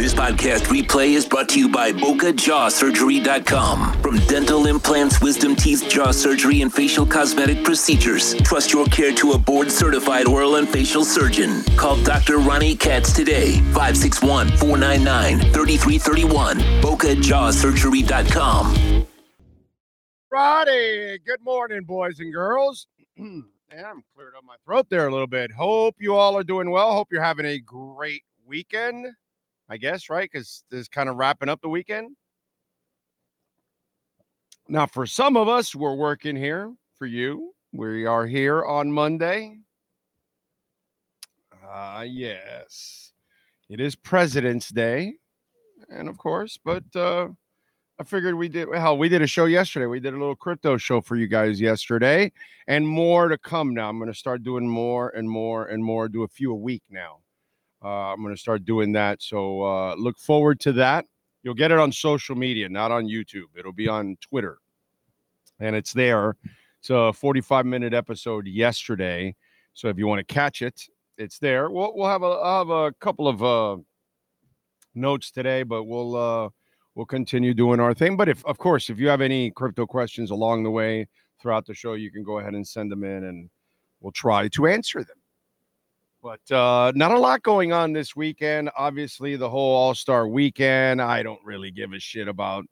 This podcast replay is brought to you by BocaJawSurgery.com. From dental implants, wisdom teeth, jaw surgery, and facial cosmetic procedures, trust your care to a board certified oral and facial surgeon. Call Dr. Ronnie Katz today, 561 499 3331. BocaJawSurgery.com. Friday. Good morning, boys and girls. and I'm cleared up my throat there a little bit. Hope you all are doing well. Hope you're having a great weekend. I guess, right? Because this is kind of wrapping up the weekend. Now, for some of us, we're working here. For you, we are here on Monday. Ah, uh, yes. It is President's Day. And of course, but uh I figured we did hell, we did a show yesterday. We did a little crypto show for you guys yesterday, and more to come now. I'm going to start doing more and more and more, do a few a week now. Uh, I'm going to start doing that. So uh, look forward to that. You'll get it on social media, not on YouTube. It'll be on Twitter, and it's there. It's a 45 minute episode yesterday. So if you want to catch it, it's there. We'll, we'll have a I'll have a couple of uh, notes today, but we'll uh, we'll continue doing our thing. But if, of course, if you have any crypto questions along the way throughout the show, you can go ahead and send them in, and we'll try to answer them. But uh, not a lot going on this weekend. Obviously, the whole All Star weekend. I don't really give a shit about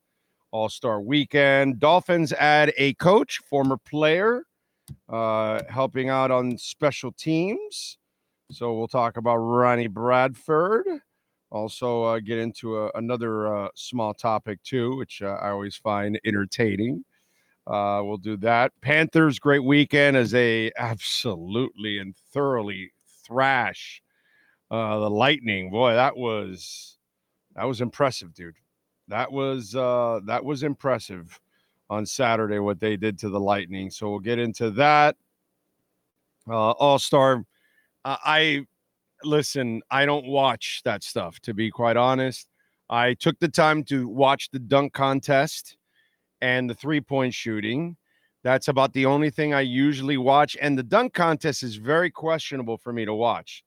All Star weekend. Dolphins add a coach, former player, uh, helping out on special teams. So we'll talk about Ronnie Bradford. Also, uh, get into a, another uh, small topic too, which uh, I always find entertaining. Uh, we'll do that. Panthers great weekend as they absolutely and thoroughly thrash uh, the Lightning. Boy, that was that was impressive, dude. That was uh, that was impressive on Saturday what they did to the Lightning. So we'll get into that. Uh, All Star. I listen, I don't watch that stuff, to be quite honest. I took the time to watch the dunk contest and the three point shooting. That's about the only thing I usually watch. And the dunk contest is very questionable for me to watch.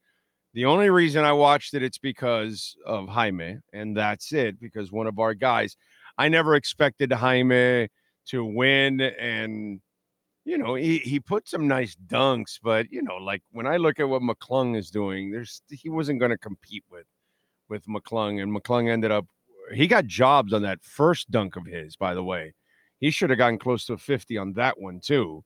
The only reason I watched it, it's because of Jaime, and that's it, because one of our guys, I never expected Jaime to win. And you know, he, he put some nice dunks, but you know, like when I look at what McClung is doing, there's he wasn't going to compete with with McClung, and McClung ended up he got jobs on that first dunk of his, by the way. He should have gotten close to 50 on that one too.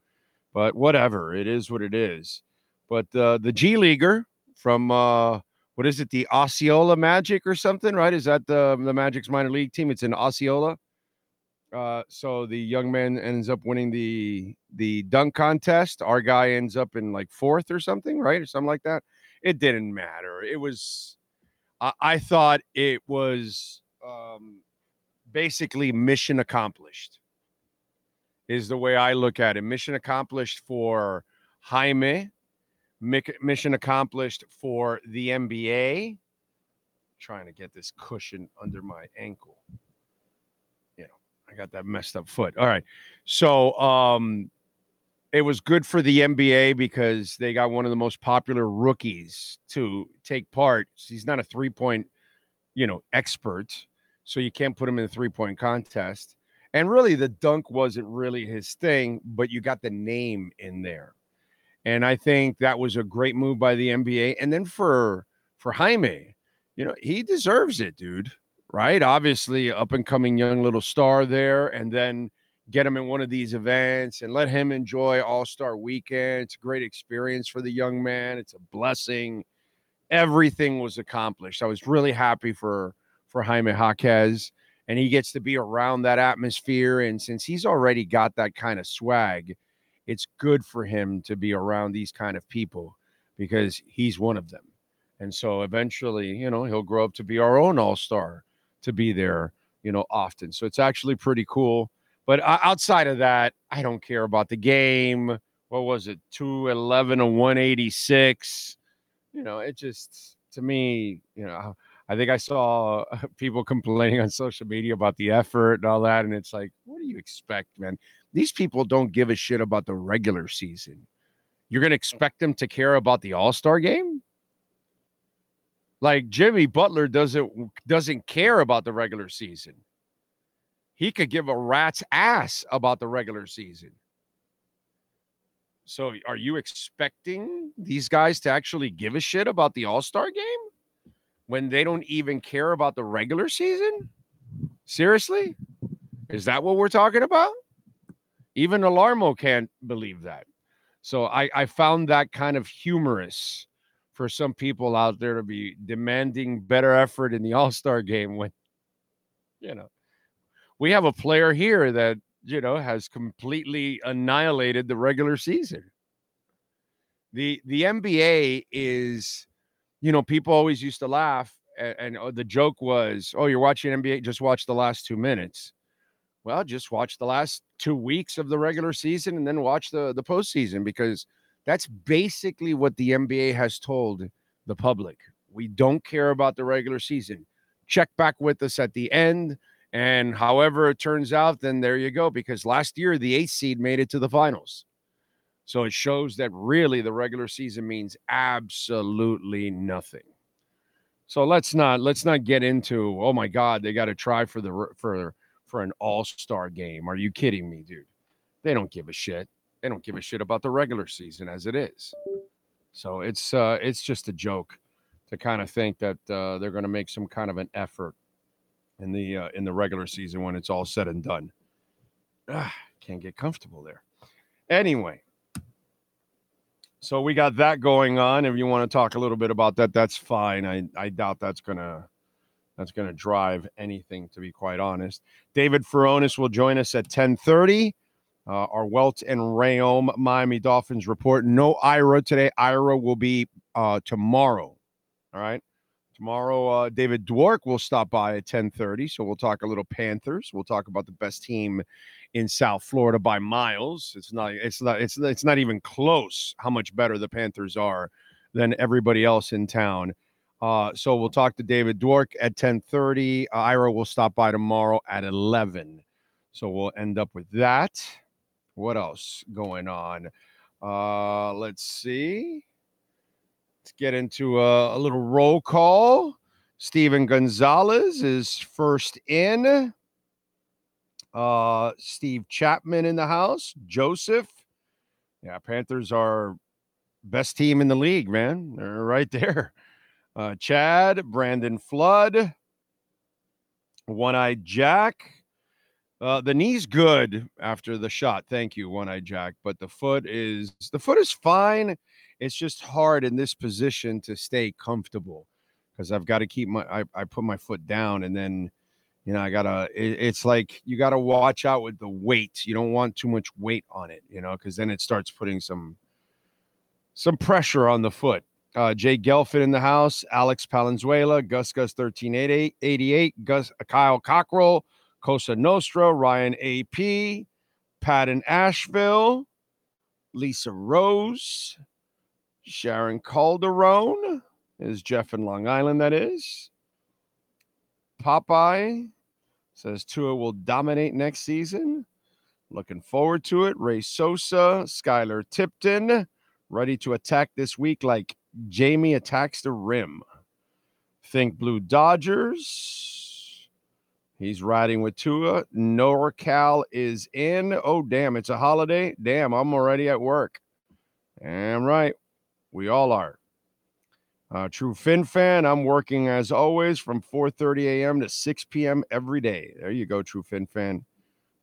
But whatever, it is what it is. But uh, the G Leaguer from uh, what is it, the Osceola Magic or something, right? Is that the the Magic's minor league team? It's in Osceola. Uh, so the young man ends up winning the the dunk contest. Our guy ends up in like fourth or something, right, or something like that. It didn't matter. It was. I, I thought it was um, basically mission accomplished. Is the way I look at it. Mission accomplished for Jaime. Mission accomplished for the NBA. Trying to get this cushion under my ankle. You know, I got that messed up foot. All right. So um it was good for the NBA because they got one of the most popular rookies to take part. He's not a three-point, you know, expert, so you can't put him in a three-point contest. And really the dunk wasn't really his thing, but you got the name in there. And I think that was a great move by the NBA. And then for for Jaime, you know, he deserves it, dude right? Obviously, up and coming young little star there, and then get him in one of these events and let him enjoy All Star Weekend. It's a great experience for the young man. It's a blessing. Everything was accomplished. I was really happy for for Jaime Jaquez, and he gets to be around that atmosphere. And since he's already got that kind of swag, it's good for him to be around these kind of people because he's one of them. And so eventually, you know, he'll grow up to be our own all star to be there, you know, often. So it's actually pretty cool. But uh, outside of that, I don't care about the game. What was it? 211 and 186. You know, it just, to me, you know, I think I saw people complaining on social media about the effort and all that. And it's like, what do you expect, man? These people don't give a shit about the regular season. You're going to mm. expect them to care about the All Star game? Like Jimmy Butler doesn't doesn't care about the regular season. He could give a rat's ass about the regular season. So are you expecting these guys to actually give a shit about the All-Star game when they don't even care about the regular season? Seriously? Is that what we're talking about? Even Alarmo can't believe that. So I, I found that kind of humorous for some people out there to be demanding better effort in the All Star game when, you know, we have a player here that, you know, has completely annihilated the regular season. The, the NBA is, you know, people always used to laugh, and, and uh, the joke was, oh, you're watching NBA, just watch the last two minutes. Well, just watch the last two weeks of the regular season and then watch the the postseason because that's basically what the NBA has told the public. We don't care about the regular season. Check back with us at the end. And however it turns out, then there you go. Because last year, the eighth seed made it to the finals. So it shows that really the regular season means absolutely nothing. So let's not let's not get into oh my god they got to try for the for for an all-star game. Are you kidding me, dude? They don't give a shit. They don't give a shit about the regular season as it is. So it's uh it's just a joke to kind of think that uh, they're going to make some kind of an effort in the uh, in the regular season when it's all said and done. Ah, can't get comfortable there. Anyway, so we got that going on. If you want to talk a little bit about that, that's fine. I I doubt that's gonna that's to drive anything, to be quite honest. David Furones will join us at 1030. Uh, our Welt and Rayom Miami Dolphins report. No Ira today. Ira will be uh, tomorrow. All right. Tomorrow, uh, David Dwork will stop by at 1030. So we'll talk a little Panthers. We'll talk about the best team in South Florida by miles. It's not, it's not, it's, it's not even close how much better the Panthers are than everybody else in town. Uh, so we'll talk to David Dwork at 10:30. Uh, Ira will stop by tomorrow at 11. So we'll end up with that. What else going on? Uh, let's see. Let's get into a, a little roll call. Steven Gonzalez is first in. Uh, Steve Chapman in the house. Joseph. Yeah, Panthers are best team in the league, man. They're right there. Uh, Chad, Brandon Flood, One Eye Jack. Uh, the knee's good after the shot. Thank you, One Eye Jack. But the foot is the foot is fine. It's just hard in this position to stay comfortable because I've got to keep my I, I put my foot down and then you know I gotta it, it's like you gotta watch out with the weight. You don't want too much weight on it, you know, because then it starts putting some some pressure on the foot. Uh, Jay Gelfin in the house, Alex Palenzuela, Gus Gus 1388, Gus uh, Kyle Cockrell, Cosa Nostra, Ryan AP, Pat Asheville, Lisa Rose, Sharon Calderon is Jeff in Long Island, that is. Popeye says Tua will dominate next season. Looking forward to it. Ray Sosa, Skylar Tipton, ready to attack this week like Jamie attacks the rim. Think Blue Dodgers. He's riding with Tua. NorCal is in. Oh, damn, it's a holiday. Damn, I'm already at work. Damn right. We all are. Uh, true Fin fan, I'm working as always from 4:30 a.m. to 6 p.m. every day. There you go, True Fin fan.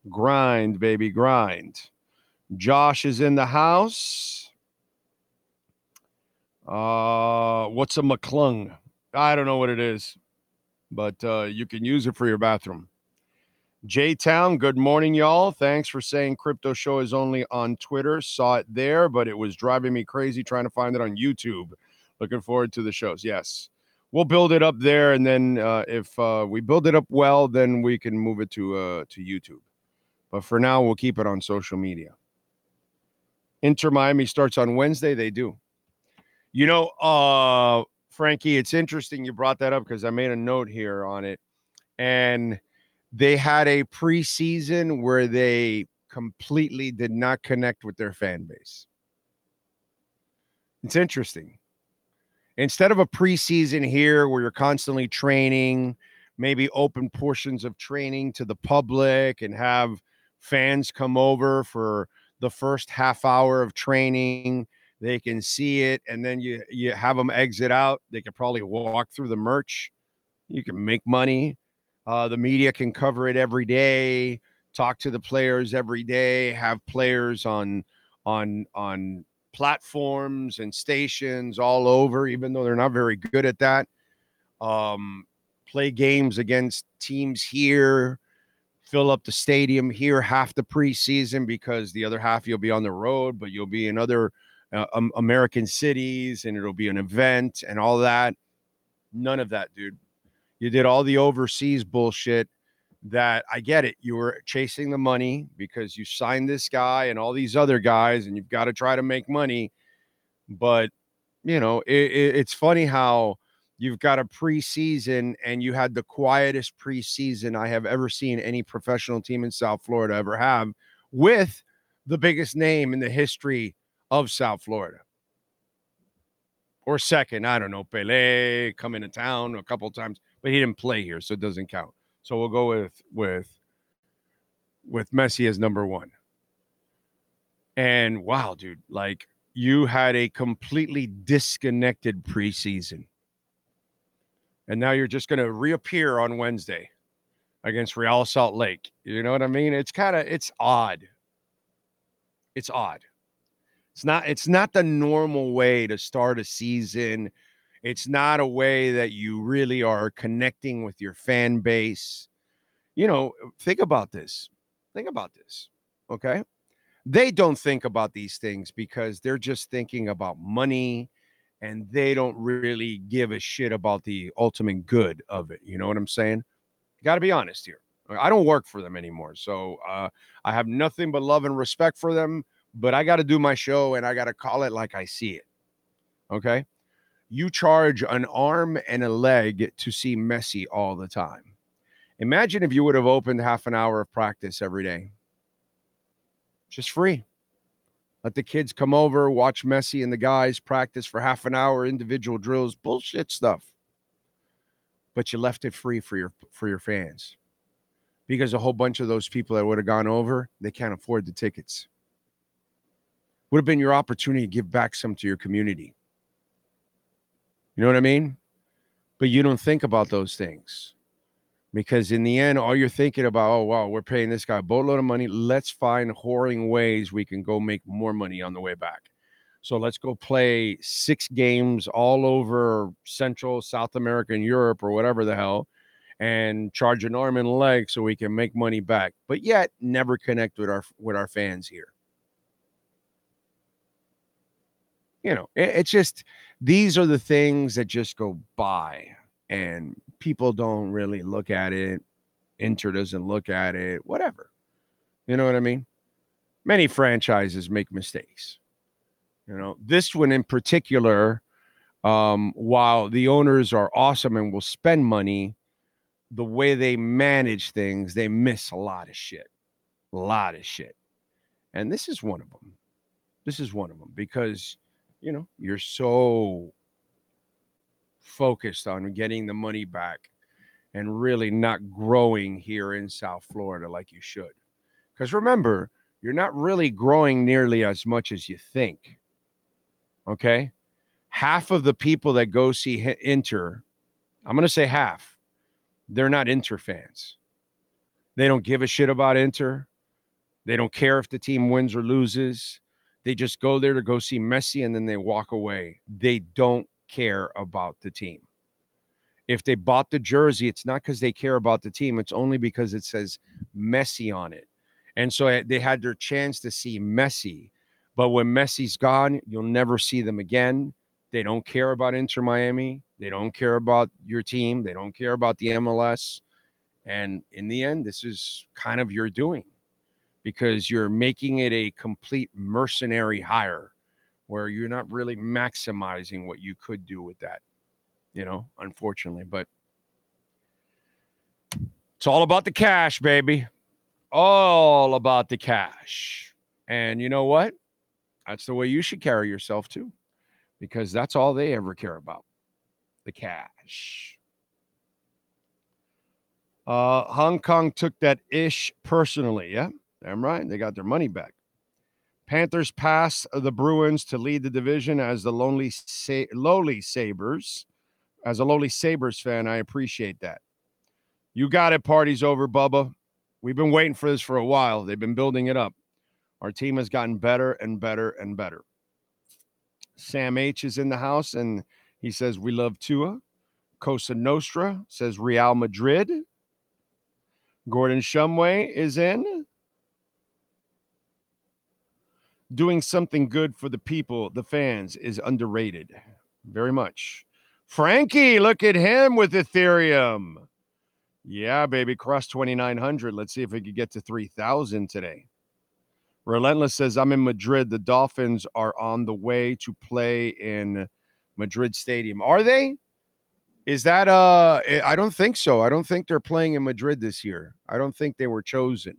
Grind, baby, grind. Josh is in the house. Uh, what's a McClung? I don't know what it is, but uh, you can use it for your bathroom. J Town, good morning, y'all. Thanks for saying Crypto Show is only on Twitter. Saw it there, but it was driving me crazy trying to find it on YouTube. Looking forward to the shows. Yes, we'll build it up there, and then uh, if uh, we build it up well, then we can move it to uh, to YouTube. But for now, we'll keep it on social media. Inter Miami starts on Wednesday. They do. You know, uh, Frankie, it's interesting you brought that up because I made a note here on it. And they had a preseason where they completely did not connect with their fan base. It's interesting. instead of a preseason here where you're constantly training, maybe open portions of training to the public and have fans come over for the first half hour of training they can see it and then you you have them exit out they can probably walk through the merch you can make money uh, the media can cover it every day talk to the players every day have players on on on platforms and stations all over even though they're not very good at that um play games against teams here fill up the stadium here half the preseason because the other half you'll be on the road, but you'll be in other uh, um, American cities and it'll be an event and all that. None of that, dude. You did all the overseas bullshit that I get it. You were chasing the money because you signed this guy and all these other guys, and you've got to try to make money. But, you know, it, it, it's funny how You've got a preseason, and you had the quietest preseason I have ever seen any professional team in South Florida ever have, with the biggest name in the history of South Florida. Or second, I don't know, Pele coming to town a couple times, but he didn't play here, so it doesn't count. So we'll go with with with Messi as number one. And wow, dude, like you had a completely disconnected preseason and now you're just going to reappear on Wednesday against Real Salt Lake. You know what I mean? It's kind of it's odd. It's odd. It's not it's not the normal way to start a season. It's not a way that you really are connecting with your fan base. You know, think about this. Think about this. Okay? They don't think about these things because they're just thinking about money and they don't really give a shit about the ultimate good of it. You know what I'm saying? Got to be honest here. I don't work for them anymore. So uh, I have nothing but love and respect for them, but I got to do my show and I got to call it like I see it. Okay. You charge an arm and a leg to see Messi all the time. Imagine if you would have opened half an hour of practice every day, just free. Let the kids come over, watch Messi and the guys practice for half an hour, individual drills, bullshit stuff. But you left it free for your for your fans. Because a whole bunch of those people that would have gone over, they can't afford the tickets. Would have been your opportunity to give back some to your community. You know what I mean? But you don't think about those things because in the end, all you're thinking about, oh wow, we're paying this guy a boatload of money. Let's find whoring ways we can go make more money on the way back. So let's go play six games all over Central, South America, and Europe, or whatever the hell, and charge an arm and leg so we can make money back. But yet, never connect with our with our fans here. You know, it, it's just these are the things that just go by and people don't really look at it. Inter doesn't look at it, whatever. You know what I mean? Many franchises make mistakes. You know, this one in particular, um, while the owners are awesome and will spend money, the way they manage things, they miss a lot of shit. A lot of shit. And this is one of them. This is one of them because, you know, you're so focused on getting the money back and really not growing here in South Florida like you should. Because remember, you're not really growing nearly as much as you think. Okay. Half of the people that go see Inter, I'm going to say half, they're not Inter fans. They don't give a shit about Inter. They don't care if the team wins or loses. They just go there to go see Messi and then they walk away. They don't care about the team. If they bought the jersey, it's not because they care about the team, it's only because it says Messi on it. And so eh, they had their chance to see Messi. But when Messi's gone, you'll never see them again. They don't care about Inter Miami. They don't care about your team. They don't care about the MLS. And in the end, this is kind of your doing because you're making it a complete mercenary hire where you're not really maximizing what you could do with that, you know, unfortunately. But it's all about the cash, baby. All about the cash. And you know what? That's the way you should carry yourself too. because that's all they ever care about the cash. Uh, Hong Kong took that ish personally. Yeah, I'm right. They got their money back. Panthers pass the Bruins to lead the division as the lonely sa- lowly Sabres. As a lowly Sabres fan, I appreciate that. You got it. Party's over, Bubba. We've been waiting for this for a while. They've been building it up. Our team has gotten better and better and better. Sam H is in the house and he says, We love Tua. Cosa Nostra says Real Madrid. Gordon Shumway is in. Doing something good for the people, the fans, is underrated. Very much. Frankie, look at him with Ethereum. Yeah, baby, cross 2,900. Let's see if we could get to 3,000 today. Relentless says, I'm in Madrid. The Dolphins are on the way to play in Madrid Stadium. Are they? Is that uh I don't think so. I don't think they're playing in Madrid this year. I don't think they were chosen.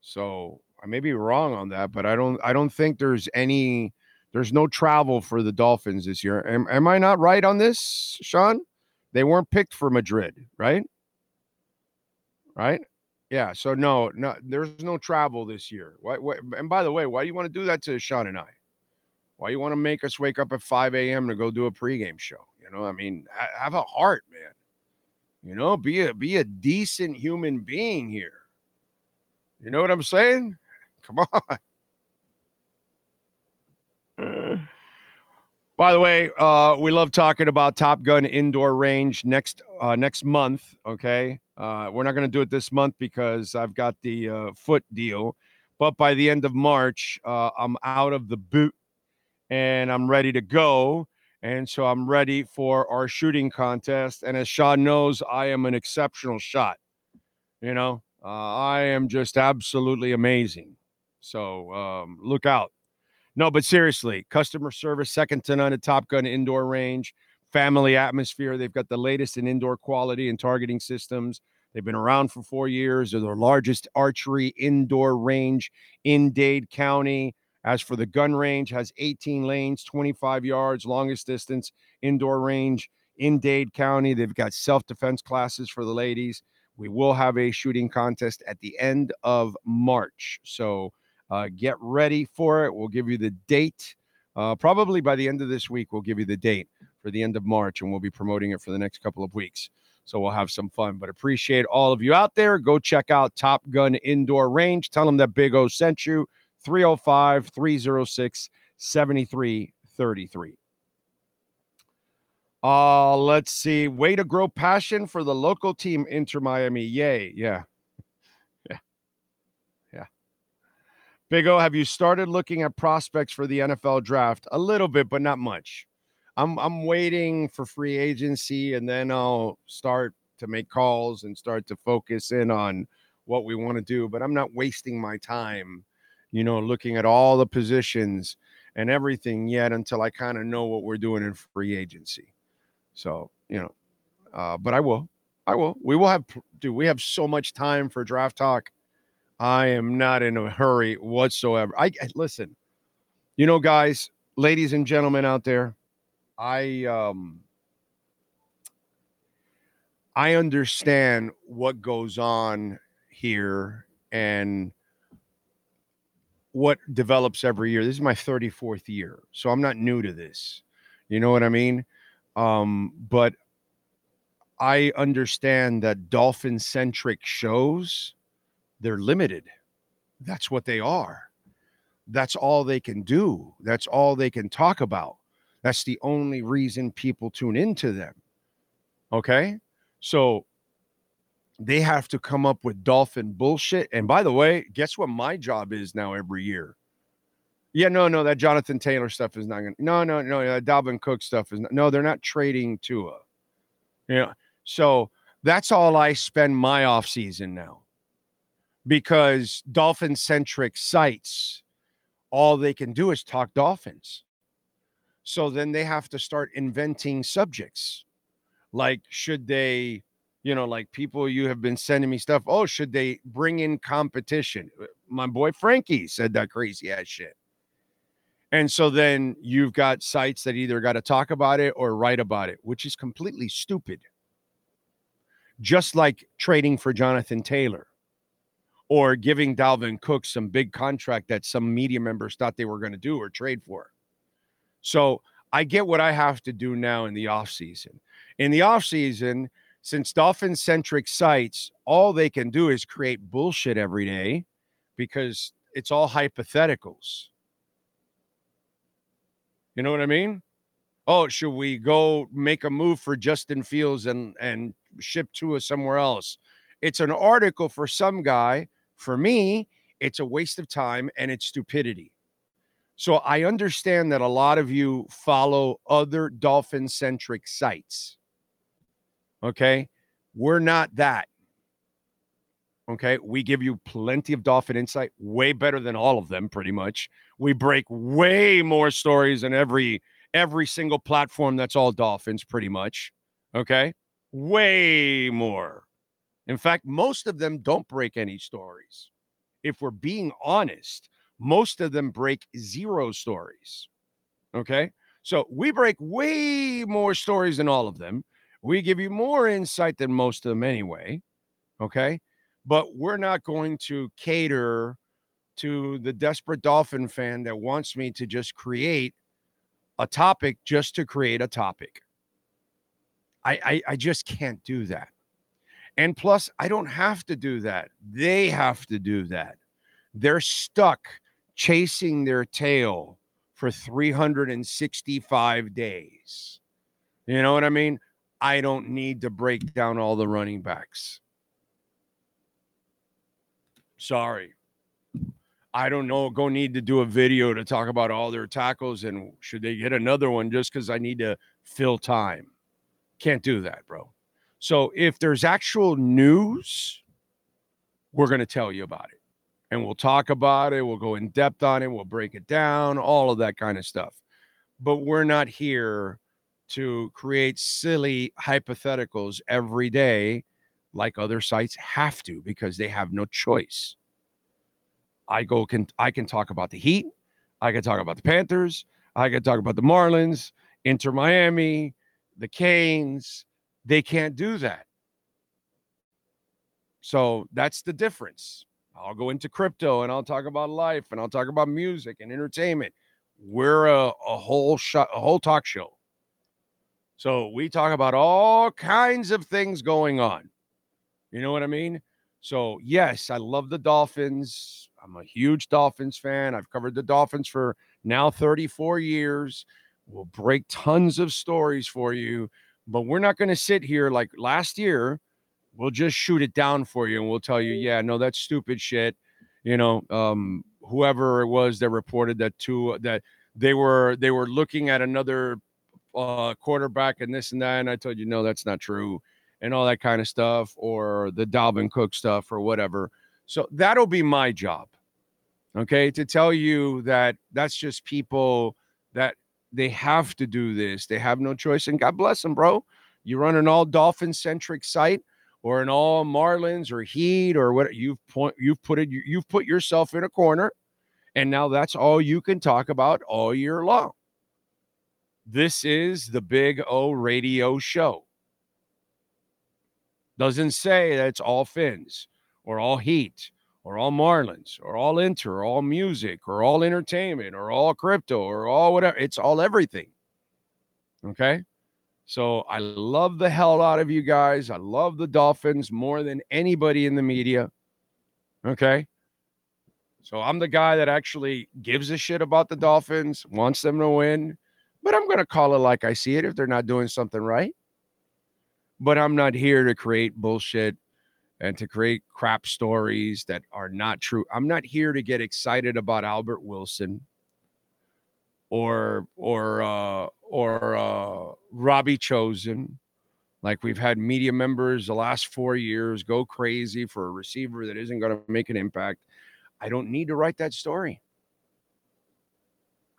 So I may be wrong on that, but I don't I don't think there's any there's no travel for the Dolphins this year. Am, am I not right on this, Sean? They weren't picked for Madrid, right? Right? Yeah. So no, no, there's no travel this year. Why, why, and by the way, why do you want to do that to Sean and I? Why you want to make us wake up at 5 a.m. to go do a pregame show? You know, I mean, have a heart, man. You know, be a be a decent human being here. You know what I'm saying? Come on. By the way, uh, we love talking about Top Gun indoor range next uh, next month. Okay, uh, we're not going to do it this month because I've got the uh, foot deal, but by the end of March, uh, I'm out of the boot and I'm ready to go. And so I'm ready for our shooting contest. And as Sean knows, I am an exceptional shot. You know, uh, I am just absolutely amazing. So um, look out. No, but seriously, customer service second to none at Top Gun indoor range, family atmosphere. They've got the latest in indoor quality and targeting systems. They've been around for four years. They're the largest archery indoor range in Dade County. As for the gun range, has 18 lanes, 25 yards, longest distance indoor range in Dade County. They've got self-defense classes for the ladies. We will have a shooting contest at the end of March. So uh, get ready for it. We'll give you the date. Uh, probably by the end of this week, we'll give you the date for the end of March, and we'll be promoting it for the next couple of weeks. So we'll have some fun. But appreciate all of you out there. Go check out Top Gun Indoor Range. Tell them that Big O sent you. 305 306 7333. Uh, let's see. Way to grow passion for the local team, Inter Miami. Yay. Yeah. Big O, have you started looking at prospects for the NFL draft? A little bit, but not much. I'm I'm waiting for free agency and then I'll start to make calls and start to focus in on what we want to do. But I'm not wasting my time, you know, looking at all the positions and everything yet until I kind of know what we're doing in free agency. So, you know, uh, but I will. I will. We will have do we have so much time for draft talk I am not in a hurry whatsoever. I listen, you know, guys, ladies and gentlemen out there, I um I understand what goes on here and what develops every year. This is my 34th year, so I'm not new to this. You know what I mean? Um, but I understand that dolphin centric shows they're limited. That's what they are. That's all they can do. That's all they can talk about. That's the only reason people tune into them. Okay. So they have to come up with dolphin bullshit. And by the way, guess what my job is now every year? Yeah, no, no, that Jonathan Taylor stuff is not going to, no, no, no, that Dalvin Cook stuff is not, no, they're not trading Tua. Yeah. So that's all I spend my off season now because dolphin centric sites, all they can do is talk dolphins. So then they have to start inventing subjects. Like, should they, you know, like people you have been sending me stuff. Oh, should they bring in competition? Uh, my boy Frankie said that crazy ass shit. And so then you've got sites that either got to talk about it or write about it, which is completely stupid. Just like trading for Jonathan Taylor or giving Dalvin Cook some big contract that some media members thought they were going to do or trade for. So I get what I have to do now in the offseason. In the offseason, since dolphin centric sites, all they can do is create bullshit every day because it's all hypotheticals. You know what I mean? Oh, should we go make a move for Justin Fields and and ship Tua somewhere else? It's an article for some guy. For me, it's a waste of time and it's stupidity. So I understand that a lot of you follow other dolphin centric sites. Okay. We're not that. Okay. We give you plenty of dolphin insight, way better than all of them, pretty much. We break way more stories than every every single platform that's all dolphins, pretty much. Okay. Way more. In fact, most of them don't break any stories. If we're being honest, most of them break zero stories. Okay. So we break way more stories than all of them. We give you more insight than most of them anyway. Okay. But we're not going to cater to the desperate dolphin fan that wants me to just create a topic just to create a topic. I, I, I just can't do that. And plus, I don't have to do that. They have to do that. They're stuck chasing their tail for 365 days. You know what I mean? I don't need to break down all the running backs. Sorry. I don't know. Go need to do a video to talk about all their tackles and should they get another one just because I need to fill time. Can't do that, bro. So if there's actual news, we're going to tell you about it and we'll talk about it. We'll go in depth on it. We'll break it down, all of that kind of stuff. But we're not here to create silly hypotheticals every day like other sites have to because they have no choice. I go can I can talk about the Heat, I can talk about the Panthers, I can talk about the Marlins, Inter Miami, the Canes. They can't do that. So that's the difference. I'll go into crypto and I'll talk about life and I'll talk about music and entertainment. We're a, a whole shot, a whole talk show. So we talk about all kinds of things going on. You know what I mean? So yes, I love the Dolphins. I'm a huge Dolphins fan. I've covered the Dolphins for now 34 years. We'll break tons of stories for you, but we're not going to sit here like last year we'll just shoot it down for you and we'll tell you, yeah, no, that's stupid shit. You know, um, whoever it was that reported that two that they were they were looking at another uh quarterback and this and that, and I told you, no, that's not true, and all that kind of stuff, or the Dalvin Cook stuff or whatever. So that'll be my job. Okay, to tell you that that's just people that they have to do this. They have no choice. And God bless them, bro. You run an all dolphin centric site or an all Marlins or Heat or what you've point you've put it you've put yourself in a corner, and now that's all you can talk about all year long. This is the Big O Radio Show. Doesn't say that it's all Fins or all Heat or all Marlins or all Inter or all music or all entertainment or all crypto or all whatever. It's all everything. Okay. So I love the hell out of you guys. I love the Dolphins more than anybody in the media. Okay. So I'm the guy that actually gives a shit about the Dolphins, wants them to win, but I'm going to call it like I see it if they're not doing something right. But I'm not here to create bullshit and to create crap stories that are not true. I'm not here to get excited about Albert Wilson or or uh, or uh, Robbie Chosen. Like we've had media members the last four years go crazy for a receiver that isn't going to make an impact. I don't need to write that story.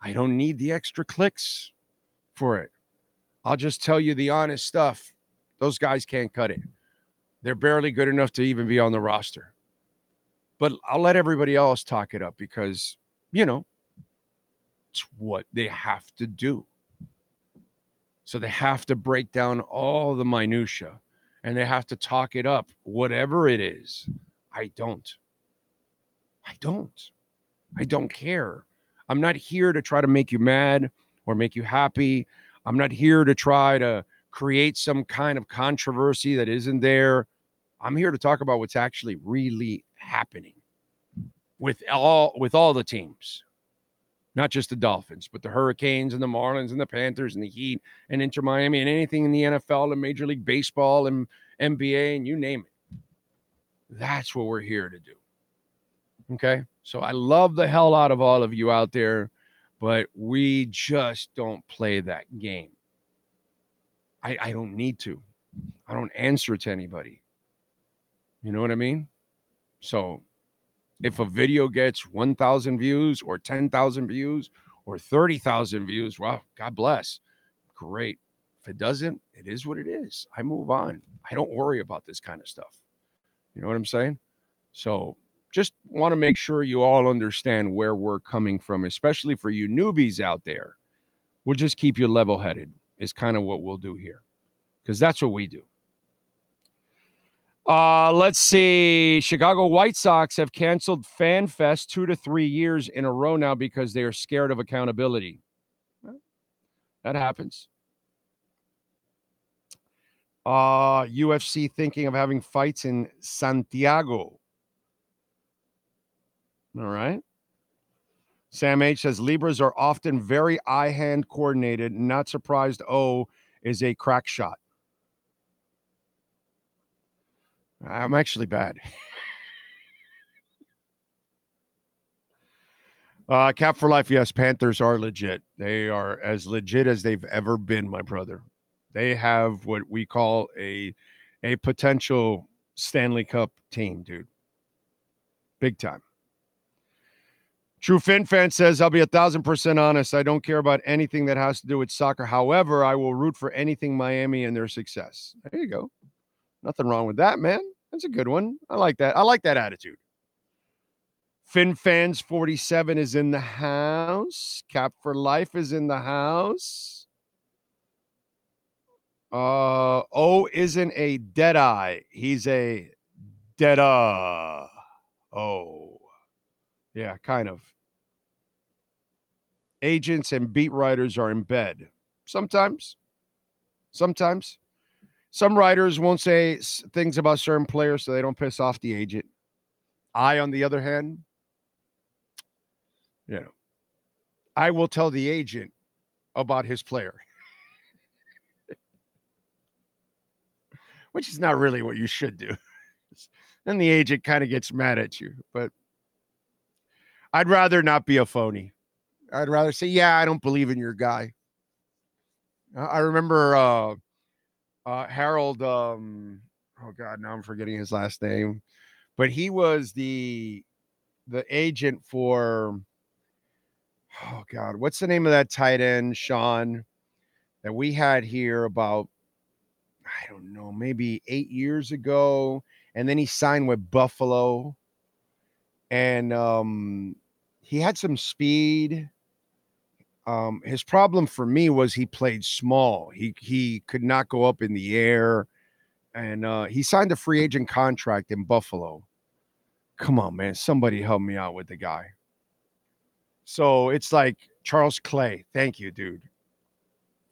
I don't need the extra clicks for it. I'll just tell you the honest stuff. Those guys can't cut it. They're barely good enough to even be on the roster. But I'll let everybody else talk it up because, you know, it's what they have to do. So they have to break down all the minutia and they have to talk it up, whatever it is. I don't. I don't. I don't care. I'm not here to try to make you mad or make you happy. I'm not here to try to create some kind of controversy that isn't there. I'm here to talk about what's actually really happening with all with all the teams. Not just the Dolphins, but the Hurricanes and the Marlins and the Panthers and the Heat and Inter Miami and anything in the NFL and Major League Baseball and NBA and you name it. That's what we're here to do. Okay. So I love the hell out of all of you out there, but we just don't play that game. I, I don't need to. I don't answer to anybody. You know what I mean? So if a video gets 1,000 views or 10,000 views or 30,000 views, well, God bless. Great. If it doesn't, it is what it is. I move on. I don't worry about this kind of stuff. You know what I'm saying? So just want to make sure you all understand where we're coming from, especially for you newbies out there. We'll just keep you level headed, is kind of what we'll do here, because that's what we do. Uh, let's see. Chicago White Sox have canceled Fan Fest two to three years in a row now because they are scared of accountability. That happens. Uh, UFC thinking of having fights in Santiago. All right. Sam H says Libras are often very eye hand coordinated. Not surprised. O is a crack shot. I'm actually bad. uh, Cap for life. Yes, Panthers are legit. They are as legit as they've ever been, my brother. They have what we call a a potential Stanley Cup team, dude. Big time. True Fin fan says, I'll be a thousand percent honest. I don't care about anything that has to do with soccer. However, I will root for anything Miami and their success. There you go. Nothing wrong with that, man. That's a good one. I like that. I like that attitude. Fin fans 47 is in the house. Cap for life is in the house. Uh O isn't a dead eye. He's a dead uh. Oh. Yeah, kind of. Agents and beat writers are in bed. Sometimes. Sometimes. Some writers won't say things about certain players so they don't piss off the agent. I, on the other hand, you know, I will tell the agent about his player. Which is not really what you should do. then the agent kind of gets mad at you. But I'd rather not be a phony. I'd rather say, yeah, I don't believe in your guy. I remember uh, uh, Harold. Um, oh God, now I'm forgetting his last name, but he was the the agent for. Oh God, what's the name of that tight end, Sean, that we had here about? I don't know, maybe eight years ago, and then he signed with Buffalo, and um, he had some speed. Um, his problem for me was he played small. He he could not go up in the air, and uh, he signed a free agent contract in Buffalo. Come on, man! Somebody help me out with the guy. So it's like Charles Clay. Thank you, dude.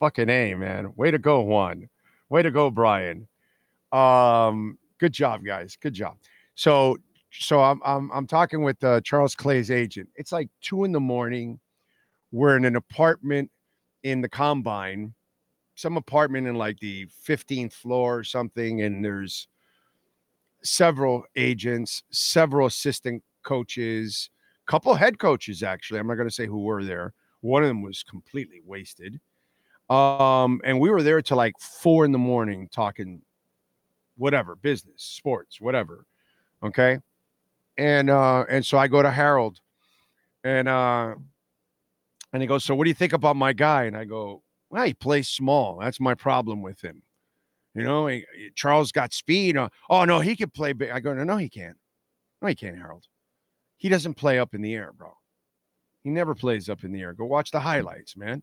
Fucking a man. Way to go, Juan. Way to go, Brian. Um, good job, guys. Good job. So so I'm I'm I'm talking with uh, Charles Clay's agent. It's like two in the morning. We're in an apartment in the combine, some apartment in like the 15th floor or something, and there's several agents, several assistant coaches, couple head coaches actually. I'm not going to say who were there. One of them was completely wasted. Um, and we were there till like four in the morning talking whatever, business, sports, whatever. Okay and uh and so I go to Harold and uh and he goes, So what do you think about my guy? And I go, Well, he plays small. That's my problem with him. You know, he, Charles got speed. Uh, oh no, he can play big. I go, No, no, he can't. No, he can't, Harold. He doesn't play up in the air, bro. He never plays up in the air. Go watch the highlights, man.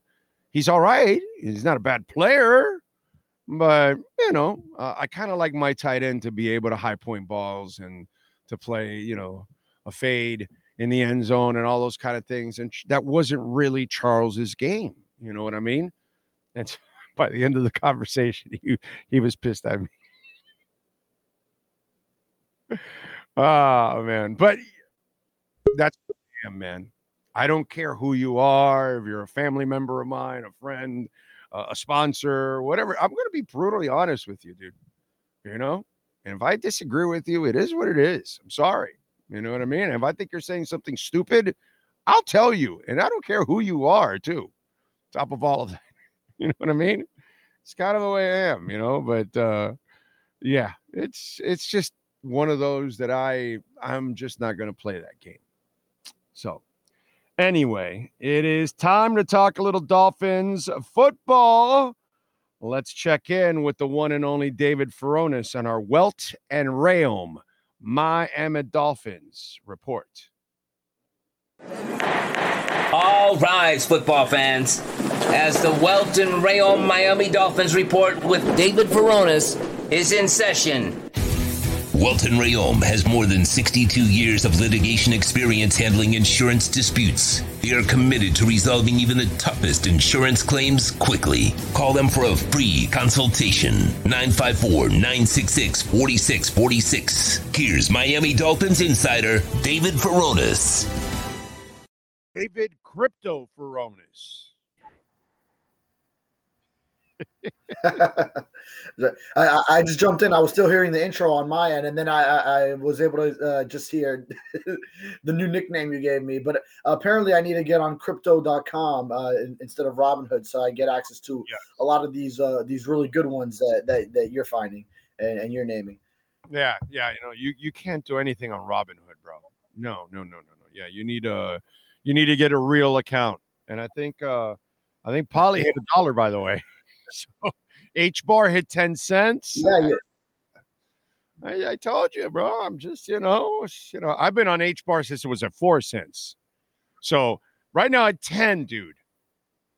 He's all right. He's not a bad player, but you know, uh, I kind of like my tight end to be able to high point balls and to play, you know, a fade in the end zone and all those kind of things. And that wasn't really Charles's game. You know what I mean? And by the end of the conversation, he he was pissed at me. oh man, but that's him, man. I don't care who you are, if you're a family member of mine, a friend, uh, a sponsor, whatever. I'm going to be brutally honest with you, dude. You know, and if I disagree with you, it is what it is. I'm sorry. You know what I mean? If I think you're saying something stupid, I'll tell you, and I don't care who you are, too. Top of all of that, you know what I mean? It's kind of the way I am, you know. But uh, yeah, it's it's just one of those that I I'm just not going to play that game. So Anyway, it is time to talk a little Dolphins football. Let's check in with the one and only David Furones on our Welt and Rheaume Miami Dolphins report. All rise, football fans, as the Welton Rheaume Miami Dolphins report with David Furones is in session. Welton Rheaume has more than 62 years of litigation experience handling insurance disputes. They are committed to resolving even the toughest insurance claims quickly. Call them for a free consultation. 954 966 4646. Here's Miami Dolphins insider David Furones. David Crypto Furones. I, I just jumped in. I was still hearing the intro on my end, and then I, I, was able to uh, just hear the new nickname you gave me. But apparently, I need to get on crypto.com uh, instead of Robinhood, so I get access to a lot of these uh, these really good ones that, that, that you're finding and, and, you're naming. Yeah, yeah. You know, you, you can't do anything on Robinhood, bro. No, no, no, no, no. Yeah, you need a you need to get a real account, and I think uh I think Polly hit a dollar, by the way. so H bar hit 10 cents. Yeah, yeah. I, I, told you, bro. I'm just, you know, you know, I've been on H bar since it was at four cents. So right now at 10, dude,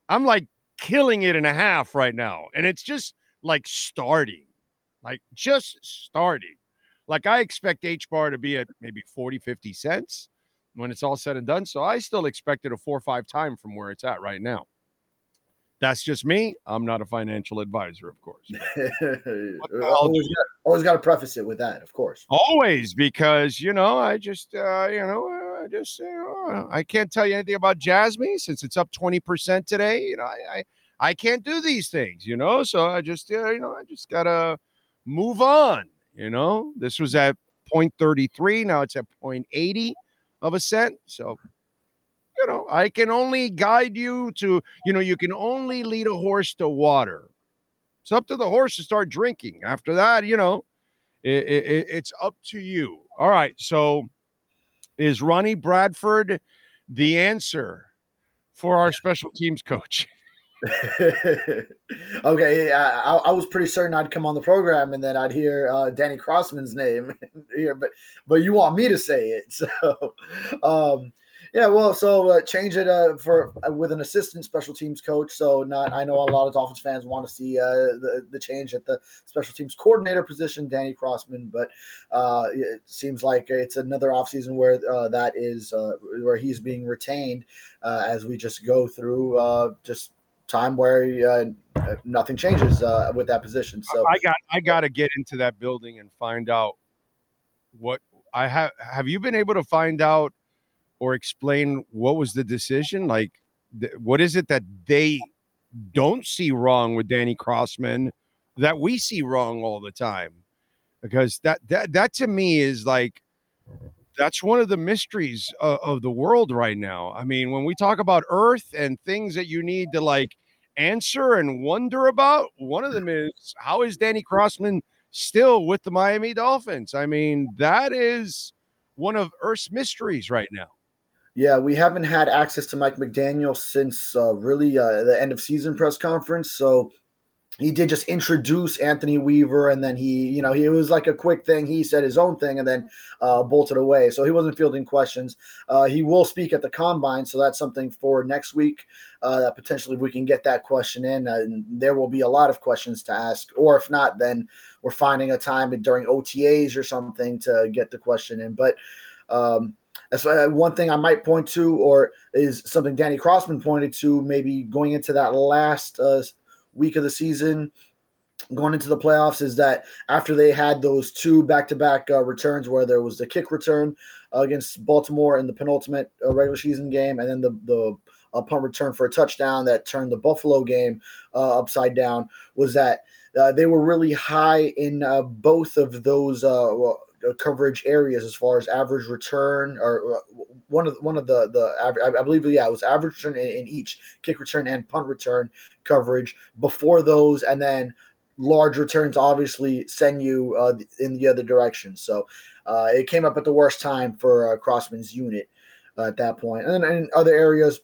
I'm like killing it in a half right now. And it's just like starting, like just starting. Like I expect H bar to be at maybe 40, 50 cents when it's all said and done. So I still expect it a four or five time from where it's at right now. That's just me. I'm not a financial advisor, of course. always, got, always got to preface it with that, of course. Always, because you know, I just, uh, you know, I just, uh, I can't tell you anything about Jasmy since it's up twenty percent today. You know, I, I, I can't do these things. You know, so I just, uh, you know, I just gotta move on. You know, this was at 0.33. Now it's at 0.80 of a cent. So you know, I can only guide you to, you know, you can only lead a horse to water. It's up to the horse to start drinking. After that, you know, it, it, it's up to you. All right. So is Ronnie Bradford the answer for our special teams coach? okay, I, I, was pretty certain I'd come on the program and then I'd hear uh, Danny Crossman's name here, but but you want me to say it, so um, yeah, well, so uh, change it uh, for uh, with an assistant special teams coach. So not, I know a lot of Dolphins fans want to see uh, the the change at the special teams coordinator position, Danny Crossman. But uh, it seems like it's another offseason where uh, that is where he's being retained as we just go through just time where nothing changes with that position. So I got I got to get into that building and find out what I have. Have you been able to find out? Or explain what was the decision? Like, th- what is it that they don't see wrong with Danny Crossman that we see wrong all the time? Because that that that to me is like that's one of the mysteries of, of the world right now. I mean, when we talk about Earth and things that you need to like answer and wonder about, one of them is how is Danny Crossman still with the Miami Dolphins? I mean, that is one of Earth's mysteries right now. Yeah, we haven't had access to Mike McDaniel since uh, really uh, the end of season press conference. So he did just introduce Anthony Weaver, and then he, you know, he was like a quick thing. He said his own thing, and then uh, bolted away. So he wasn't fielding questions. Uh, he will speak at the combine, so that's something for next week. Uh, that potentially we can get that question in, and there will be a lot of questions to ask. Or if not, then we're finding a time during OTAs or something to get the question in. But um, that's one thing I might point to, or is something Danny Crossman pointed to, maybe going into that last uh, week of the season going into the playoffs is that after they had those two back-to-back uh, returns where there was the kick return uh, against Baltimore in the penultimate uh, regular season game and then the the uh, punt return for a touchdown that turned the Buffalo game uh, upside down was that uh, they were really high in both of those coverage areas as far as average return or one of one of the the I believe yeah it was average return in, each kick return and punt return coverage before those, and then large returns obviously send you uh, in the other direction. So uh, it came up at the worst time for uh, Crossman's unit uh, at that. And then in other areas,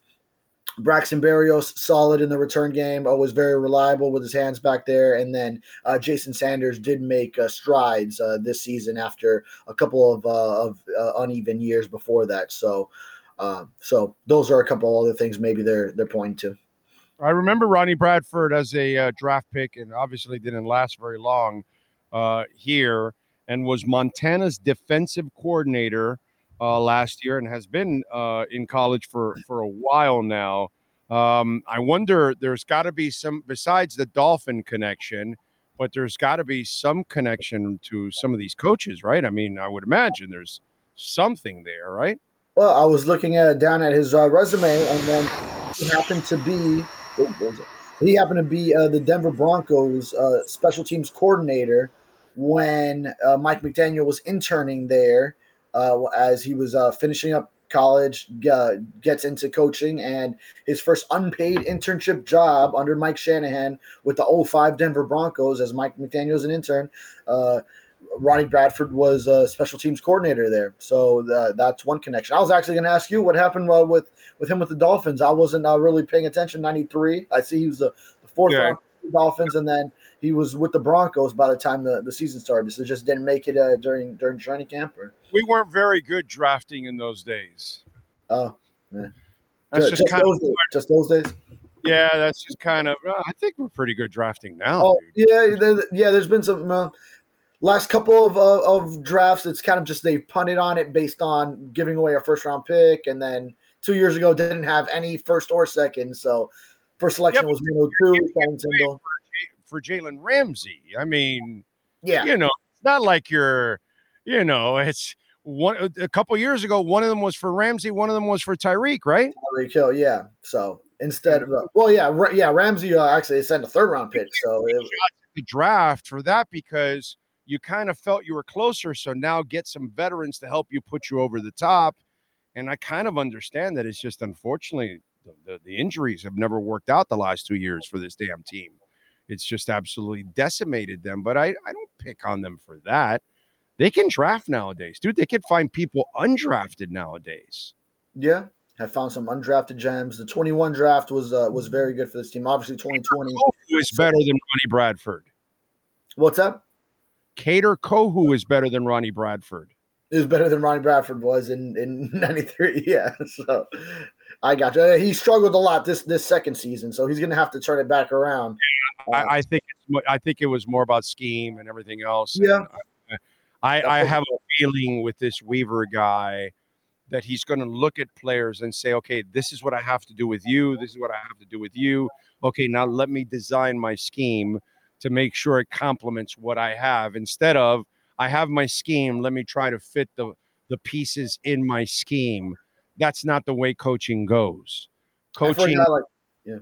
Braxton Berrios solid in the return game, always very reliable with his hands back there. And then uh, Jason Sanders did make uh, strides uh, this season after a couple of, uh, of uh, uneven years before that. So, uh, so those are a couple other things maybe they're they're pointing to. I remember Ronnie Bradford as a draft pick, and obviously didn't last very long here, and was Montana's defensive coordinator uh, last year, and has been uh, in college for for a while now. Um, I wonder. There's got to be some besides the Dolphin connection, but there's got to be some connection to some of these coaches, right? I mean, I would imagine there's something there, right? Well, I was looking at down at his uh, resume, and then he happened to be he happened to be uh, the Denver Broncos uh, special teams coordinator when uh, Mike McDaniel was interning there uh, as he was uh, finishing up college, gets into coaching, and his first unpaid internship job under Mike Shanahan with the 05 Denver Broncos as Mike McDaniel's an intern. Uh, Ronnie Bradford was a special teams coordinator there, so that's one connection. I was actually going to ask you what happened with with him with the Dolphins. I wasn't uh, really paying attention. Ninety three. I see he was the, the fourth yeah. Dolphins, and then he was with the Broncos by the time the, the season started. So just didn't make it uh, during during training camp. Or? We weren't very good drafting in those days. Oh, yeah. That's just, just kind those of days. just those days. Yeah, that's just kind of. Uh, I think we're pretty good drafting now. Oh, dude. yeah, there, yeah. There's been some uh, last couple of uh, of drafts. It's kind of just they punted on it based on giving away a first round pick, and then two years ago didn't have any first or second. So first selection yep. was 102, For Jalen Ramsey. I mean, yeah, you know, it's not like you're, you know, it's one a couple years ago, one of them was for Ramsey, one of them was for Tyreek, right? Tyreek Hill, yeah. So instead of, well, yeah, yeah, Ramsey uh, actually sent a third round pick. So it, the draft for that because you kind of felt you were closer. So now get some veterans to help you put you over the top. And I kind of understand that it's just unfortunately the, the, the, injuries have never worked out the last two years for this damn team. It's just absolutely decimated them. But I, I don't pick on them for that. They can draft nowadays, dude. They can find people undrafted nowadays. Yeah, have found some undrafted gems. The 21 draft was uh, was very good for this team. Obviously, 2020 Kohou is better than Ronnie Bradford. What's up? Kader Kohou is better than Ronnie Bradford is better than Ronnie Bradford was in in '93. Yeah, so I got you. Uh, he struggled a lot this this second season, so he's going to have to turn it back around. Yeah, I, I, think I think it was more about scheme and everything else. Yeah, I, I, I have a feeling with this Weaver guy that he's going to look at players and say, okay, this is what I have to do with you. This is what I have to do with you. Okay, now let me design my scheme to make sure it complements what I have instead of I have my scheme. Let me try to fit the the pieces in my scheme. That's not the way coaching goes. Coaching, like, yeah.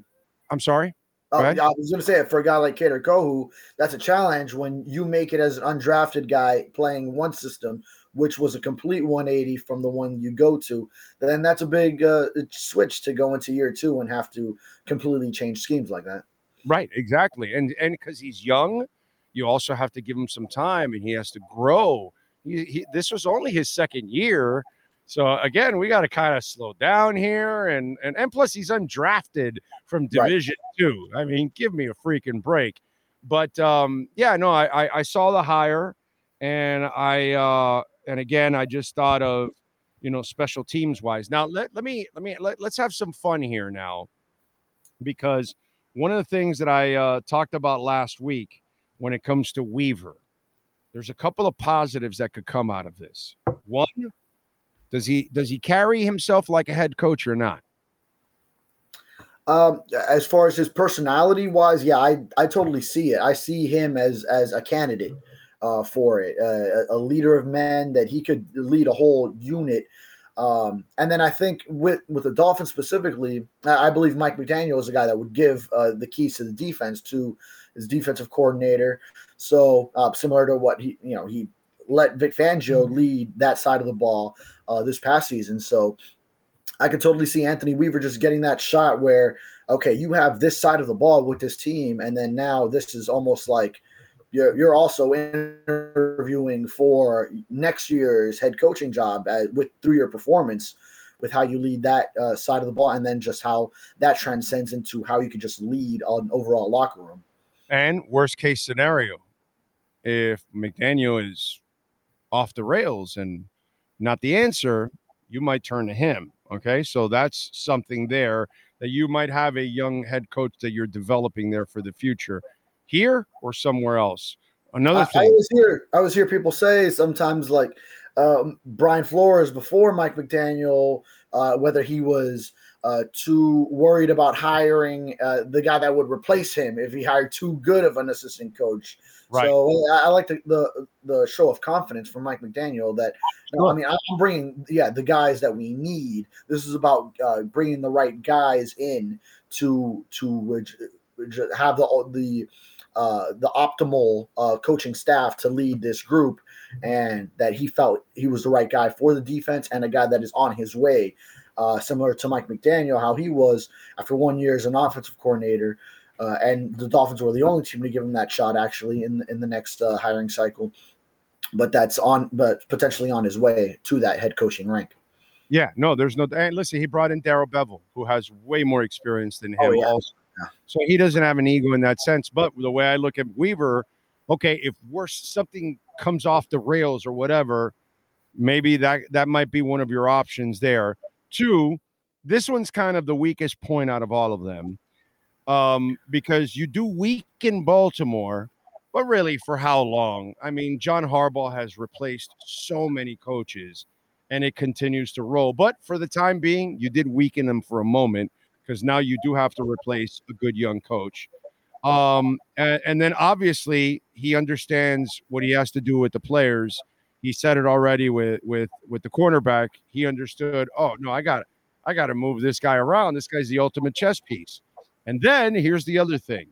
I'm sorry. Oh, I was going to say for a guy like Kader Kohou, that's a challenge when you make it as an undrafted guy playing one system, which was a complete 180 from the one you go to. Then that's a big uh, switch to go into year two and have to completely change schemes like that. Right, exactly, and and because he's young, you also have to give him some time and he has to grow. He, he, this was only his second year. So again, we got to kind of slow down here, and and and plus he's undrafted from Division right. Two. I mean, give me a freaking break. but um, yeah, no, I, I I saw the hire, and I uh, and again I just thought of you know special teams wise. Now let let me let me let, let's have some fun here now, because one of the things that I uh, talked about last week when it comes to Weaver, there's a couple of positives that could come out of this. One, does he does he carry himself like a head coach or not? Um, as far as his personality wise, yeah, I I totally see it. I see him as as a candidate uh, for it, uh, a leader of men that he could lead a whole unit. Um, and then I think with with the Dolphins specifically, I believe Mike McDaniel is a guy that would give uh, the keys to the defense to his defensive coordinator. So uh, similar to what he you know he let Vic Fangio lead that side of the ball uh, this past season. So I could totally see Anthony Weaver just getting that shot where, okay, you have this side of the ball with this team, and then now this is almost like you're you're also interviewing for next year's head coaching job at, with through your performance with how you lead that uh, side of the ball, and then just how that transcends into how you can just lead an overall locker room. And worst case scenario, if McDaniel is off the rails and not the answer, you might turn to him. Okay. So that's something there that you might have a young head coach that you're developing there for the future here or somewhere else. Another thing. I was here, I was hear people say sometimes like um, Brian Flores before Mike McDaniel, uh, whether he was uh, too worried about hiring uh, the guy that would replace him if he hired too good of an assistant coach. Right. So I, I like the, the the show of confidence from Mike McDaniel that you know, I mean I'm bringing yeah the guys that we need. This is about uh, bringing the right guys in to to have the the uh, the optimal uh, coaching staff to lead this group, and that he felt he was the right guy for the defense and a guy that is on his way. Uh, similar to Mike McDaniel, how he was after one year as an offensive coordinator, uh, and the Dolphins were the only team to give him that shot actually in in the next uh, hiring cycle. But that's on, but potentially on his way to that head coaching rank. Yeah, no, there's no. And listen, he brought in Darrell Bevell, who has way more experience than him. Oh, yeah. Also, Yeah. so he doesn't have an ego in that sense. But the way I look at Weaver, okay, if worse something comes off the rails or whatever, maybe that that might be one of your options there. Two, this one's kind of the weakest point out of all of them, um, because you do weak in Baltimore, but really for how long? I mean, John Harbaugh has replaced so many coaches, and it continues to roll. But for the time being, you did weaken them for a moment because now you do have to replace a good young coach. Um, and, and then obviously he understands what he has to do with the players. He said it already with with with the cornerback. He understood. Oh no, I got I got to move this guy around. This guy's the ultimate chess piece. And then here's the other thing.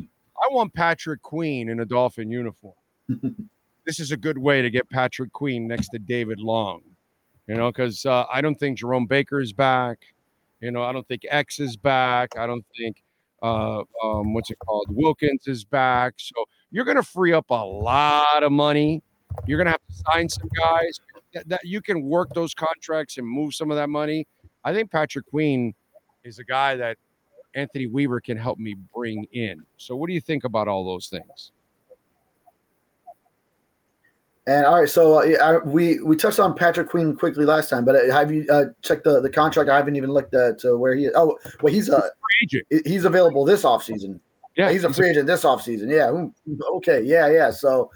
I want Patrick Queen in a Dolphin uniform. this is a good way to get Patrick Queen next to David Long. You know, because uh, I don't think Jerome Baker is back. You know, I don't think X is back. I don't think uh, um, what's it called? Wilkins is back. So you're going to free up a lot of money. You're going to have to sign some guys that, that you can work those contracts and move some of that money. I think Patrick Queen is a guy that Anthony Weaver can help me bring in. So what do you think about all those things? And all right, so uh, I, we we touched on Patrick Queen quickly last time, but uh, have you uh, checked the, the contract? I haven't even looked at uh, where he is. Oh, well, he's a Agent. he's available this offseason. Yeah, he's a free agent this offseason. Yeah. Okay. Yeah. Yeah. So,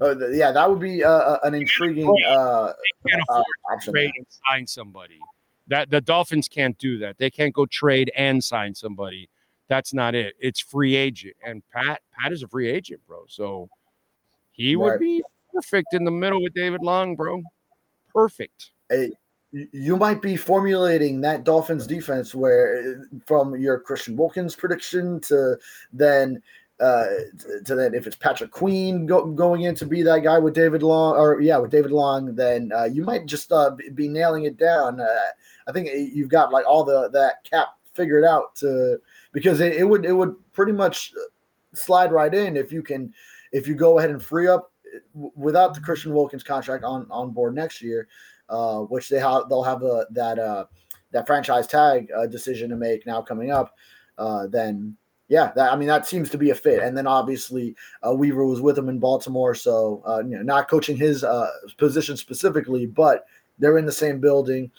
uh, yeah, that would be uh, an intriguing uh, uh, option. trade and sign somebody. That the Dolphins can't do that. They can't go trade and sign somebody. That's not it. It's free agent. And Pat Pat is a free agent, bro. So he would be perfect in the middle with David Long, bro. Perfect. Hey, you might be formulating that Dolphins defense where from your Christian Wilkins prediction to then uh to- then if it's Patrick Queen go, going in to be that guy with David Long or yeah with David Long then uh, you might just uh, be- nailing it down. Uh, I think you've got like all the that cap figured out to because it, it would it would pretty much uh, slide right in if you can if you go ahead and free up without the Christian Wilkins contract on on board next year, uh, which they have they'll have a, that uh, that franchise tag uh, decision to make now coming up. Uh, then yeah, that, I mean that seems to be a fit. And then obviously uh, Weaver was with him in Baltimore, so uh, you know, not coaching his uh, position specifically, but they're in the same building.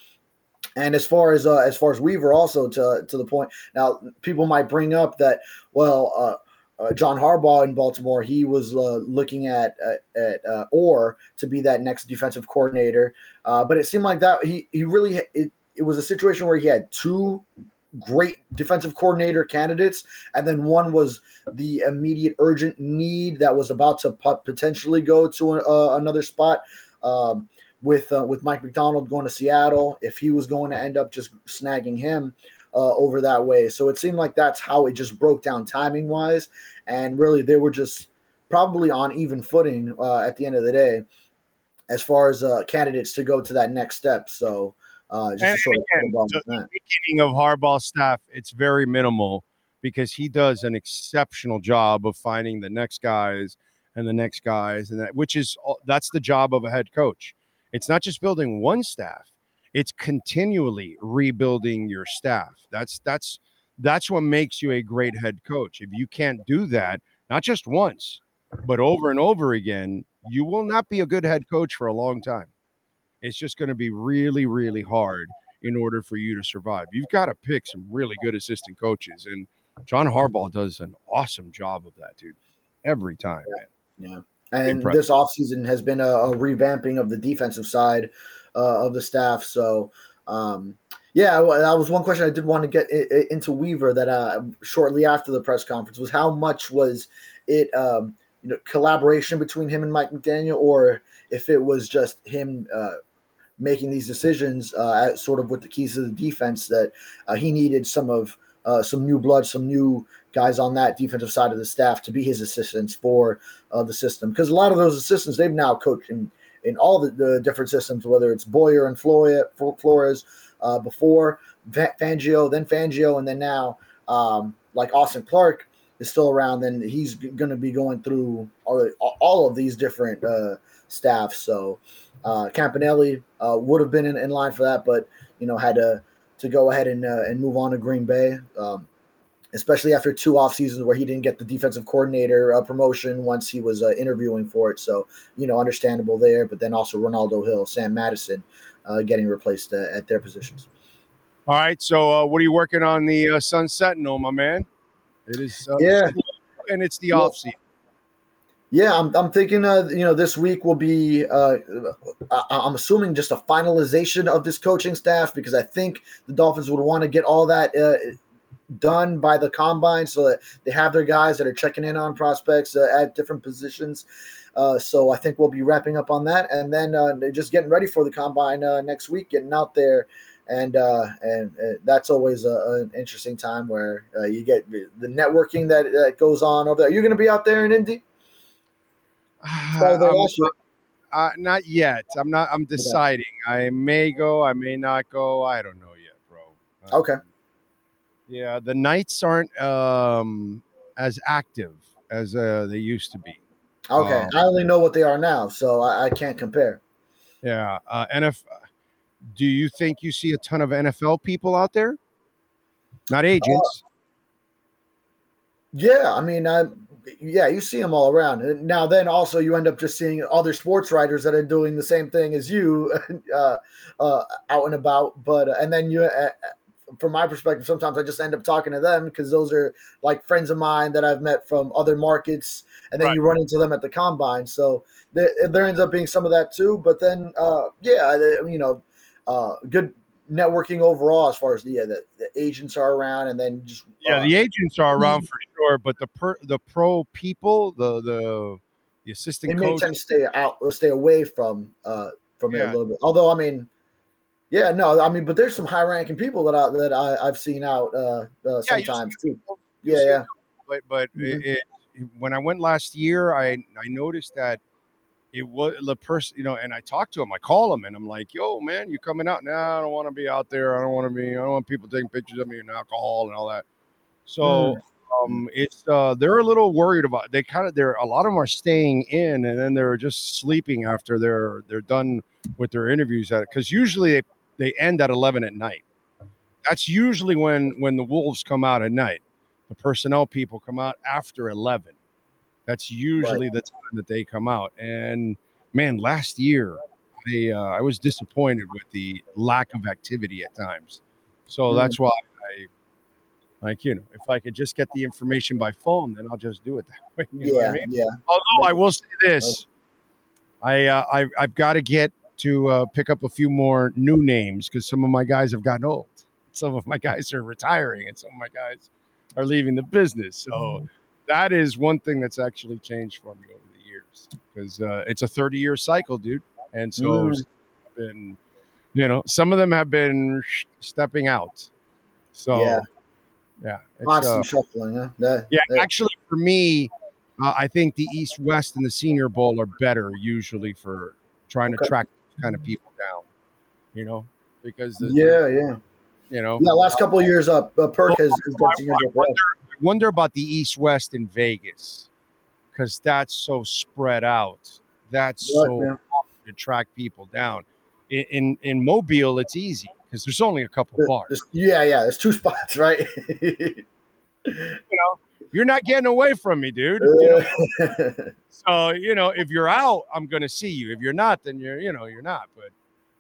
And as far as uh, as far as Weaver, also to to the point now, people might bring up that well, uh, uh, John Harbaugh in Baltimore, he was uh, looking at uh, at uh, Orr to be that next defensive coordinator, uh, but it seemed like that he he really it, it was a situation where he had two great defensive coordinator candidates, and then one was the immediate urgent need that was about to potentially go to another spot. Um, with uh, with Mike Macdonald going to Seattle, if he was going to end up just snagging him uh, over that way, so it seemed like that's how it just broke down timing wise, and really they were just probably on even footing uh, at the end of the day as far as uh, candidates to go to that next step. So uh, just and sort again, of the beginning of Harbaugh's staff, it's very minimal because he does an exceptional job of finding the next guys and the next guys, and that which is that's the job of a head coach. It's not just building one staff; it's continually rebuilding your staff. That's that's that's what makes you a great head coach. If you can't do that, not just once, but over and over again, you will not be a good head coach for a long time it's just going to be really, really hard in order for you to survive. You've got to pick some really good assistant coaches, and John Harbaugh does an awesome job of that, dude. Every time, yeah. yeah. And Impressive. this offseason has been a, a, revamping of the defensive side uh, of the staff. So, um, yeah, that was one question I did want to get into Weaver that uh, shortly after the press conference was how much was it, um, you know, collaboration between him and Mike McDaniel, or if it was just him uh, making these decisions, uh, sort of with the keys to the defense, that uh, he needed some of uh, some new blood, some new guys on that defensive side of the staff to be his assistants for uh, the system. Because a lot of those assistants they've now coached in in all the, the different systems, whether it's Boyer and Flores uh, before Fangio, then Fangio, and then now um, like Austin Clark is still around. Then he's going to be going through all, all of these different uh, staffs. So uh, Campanile uh, would have been in, in, line for that, but you know had to to go ahead and uh, and move on to Green Bay, um, especially after two off seasons where he didn't get the defensive coordinator uh, promotion once he was uh, interviewing for it. So you know understandable there, but then also Renaldo Hill, Sam Madison, uh, getting replaced at their positions. All right, so what are you working on the Sun Sentinel, my man? It is yeah, and it's the off season. Yeah, I'm, I'm thinking, uh, you know, this week will be, uh, I, am assuming just a finalization of this coaching staff because I think the Dolphins would want to get all that uh, done by the combine so that they have their guys that are checking in on prospects uh, at different positions. Uh, so I think we'll be wrapping up on that, and then uh, just getting ready for the combine next week, getting out there and uh, and uh, that's always a, an interesting time where uh, you get the networking that, that goes on over there. You're going to be out there in Indy. Uh, uh, not yet. I'm not. I'm deciding. I may go. I may not go. I don't know yet, bro. Uh, okay. Yeah, the Knights aren't um, as active as uh, they used to be. Okay, um, I only know what they are now, so I, I can't compare. Yeah, uh, NF. Do you think you see a ton of NFL people out there? Not agents. Uh, yeah, I mean, I yeah, you see them all around. And now, then also you end up just seeing other sports writers that are doing the same thing as you uh, uh, out and about. But uh, and then you, uh, from my perspective, sometimes I just end up talking to them because those are like friends of mine that I've met from other markets, and then right. you run into them at the combine. So there, there ends up being some of that too. But then, uh, yeah, you know, uh, good networking overall as far as the, yeah, the, the agents are around and then just yeah uh, the agents are around for sure but the per the pro people the the the assistant they may tend to stay out or stay away from uh from yeah. it a little bit although i mean yeah no i mean but there's some high ranking people that i that I, i've seen out uh, uh sometimes yeah, too yeah yeah but but mm-hmm. it, it, when i went last year i i noticed that it was the person, you know, and I talked to him. I call him and I'm like, yo, man, you coming out? Nah, I don't want to be out there. I don't want to be, I don't want people taking pictures of me and alcohol and all that. So mm. um it's uh they're a little worried about they kind of they're a lot of them are staying in and then they're just sleeping after they're they're done with their interviews at it. because usually they, they end at 11 at night. That's usually when when the wolves come out at night. The personnel people come out after 11. That's usually the time that they come out. And man, last year I uh, I was disappointed with the lack of activity at times. So Mm. that's why I like you know if I could just get the information by phone, then I'll just do it that way. You know what I Yeah, mean? yeah. Although I will say this, I uh, I I've got to get to uh, pick up a few more new names because some of my guys have gotten old. Some of my guys are retiring, and some of my guys are leaving the business. So that is one thing that's actually changed for me over the years because uh, it's a 30 year cycle, dude. And so Mm. been, you know, some of them have been sh- stepping out. So Yeah. yeah, it's, Constant uh, shuffling, huh? That, yeah, that- actually, for me, uh, I think the East West and the Senior Bowl are better usually for trying to track kind of people down. You know, because the, yeah, yeah. you know, Yeah, last couple of years up, uh, Perk has, has got seniors up wonder about the East West in Vegas because that's so spread out. That's Right, so to track people down. In in, in Mobile, it's easy because there's only a couple There- bars. there's- yeah, yeah. There's two spots, right? You know, you're not getting away from me, dude. You know? So you know, if you're out, I'm gonna see you. If you're not, then you're you know you're not. But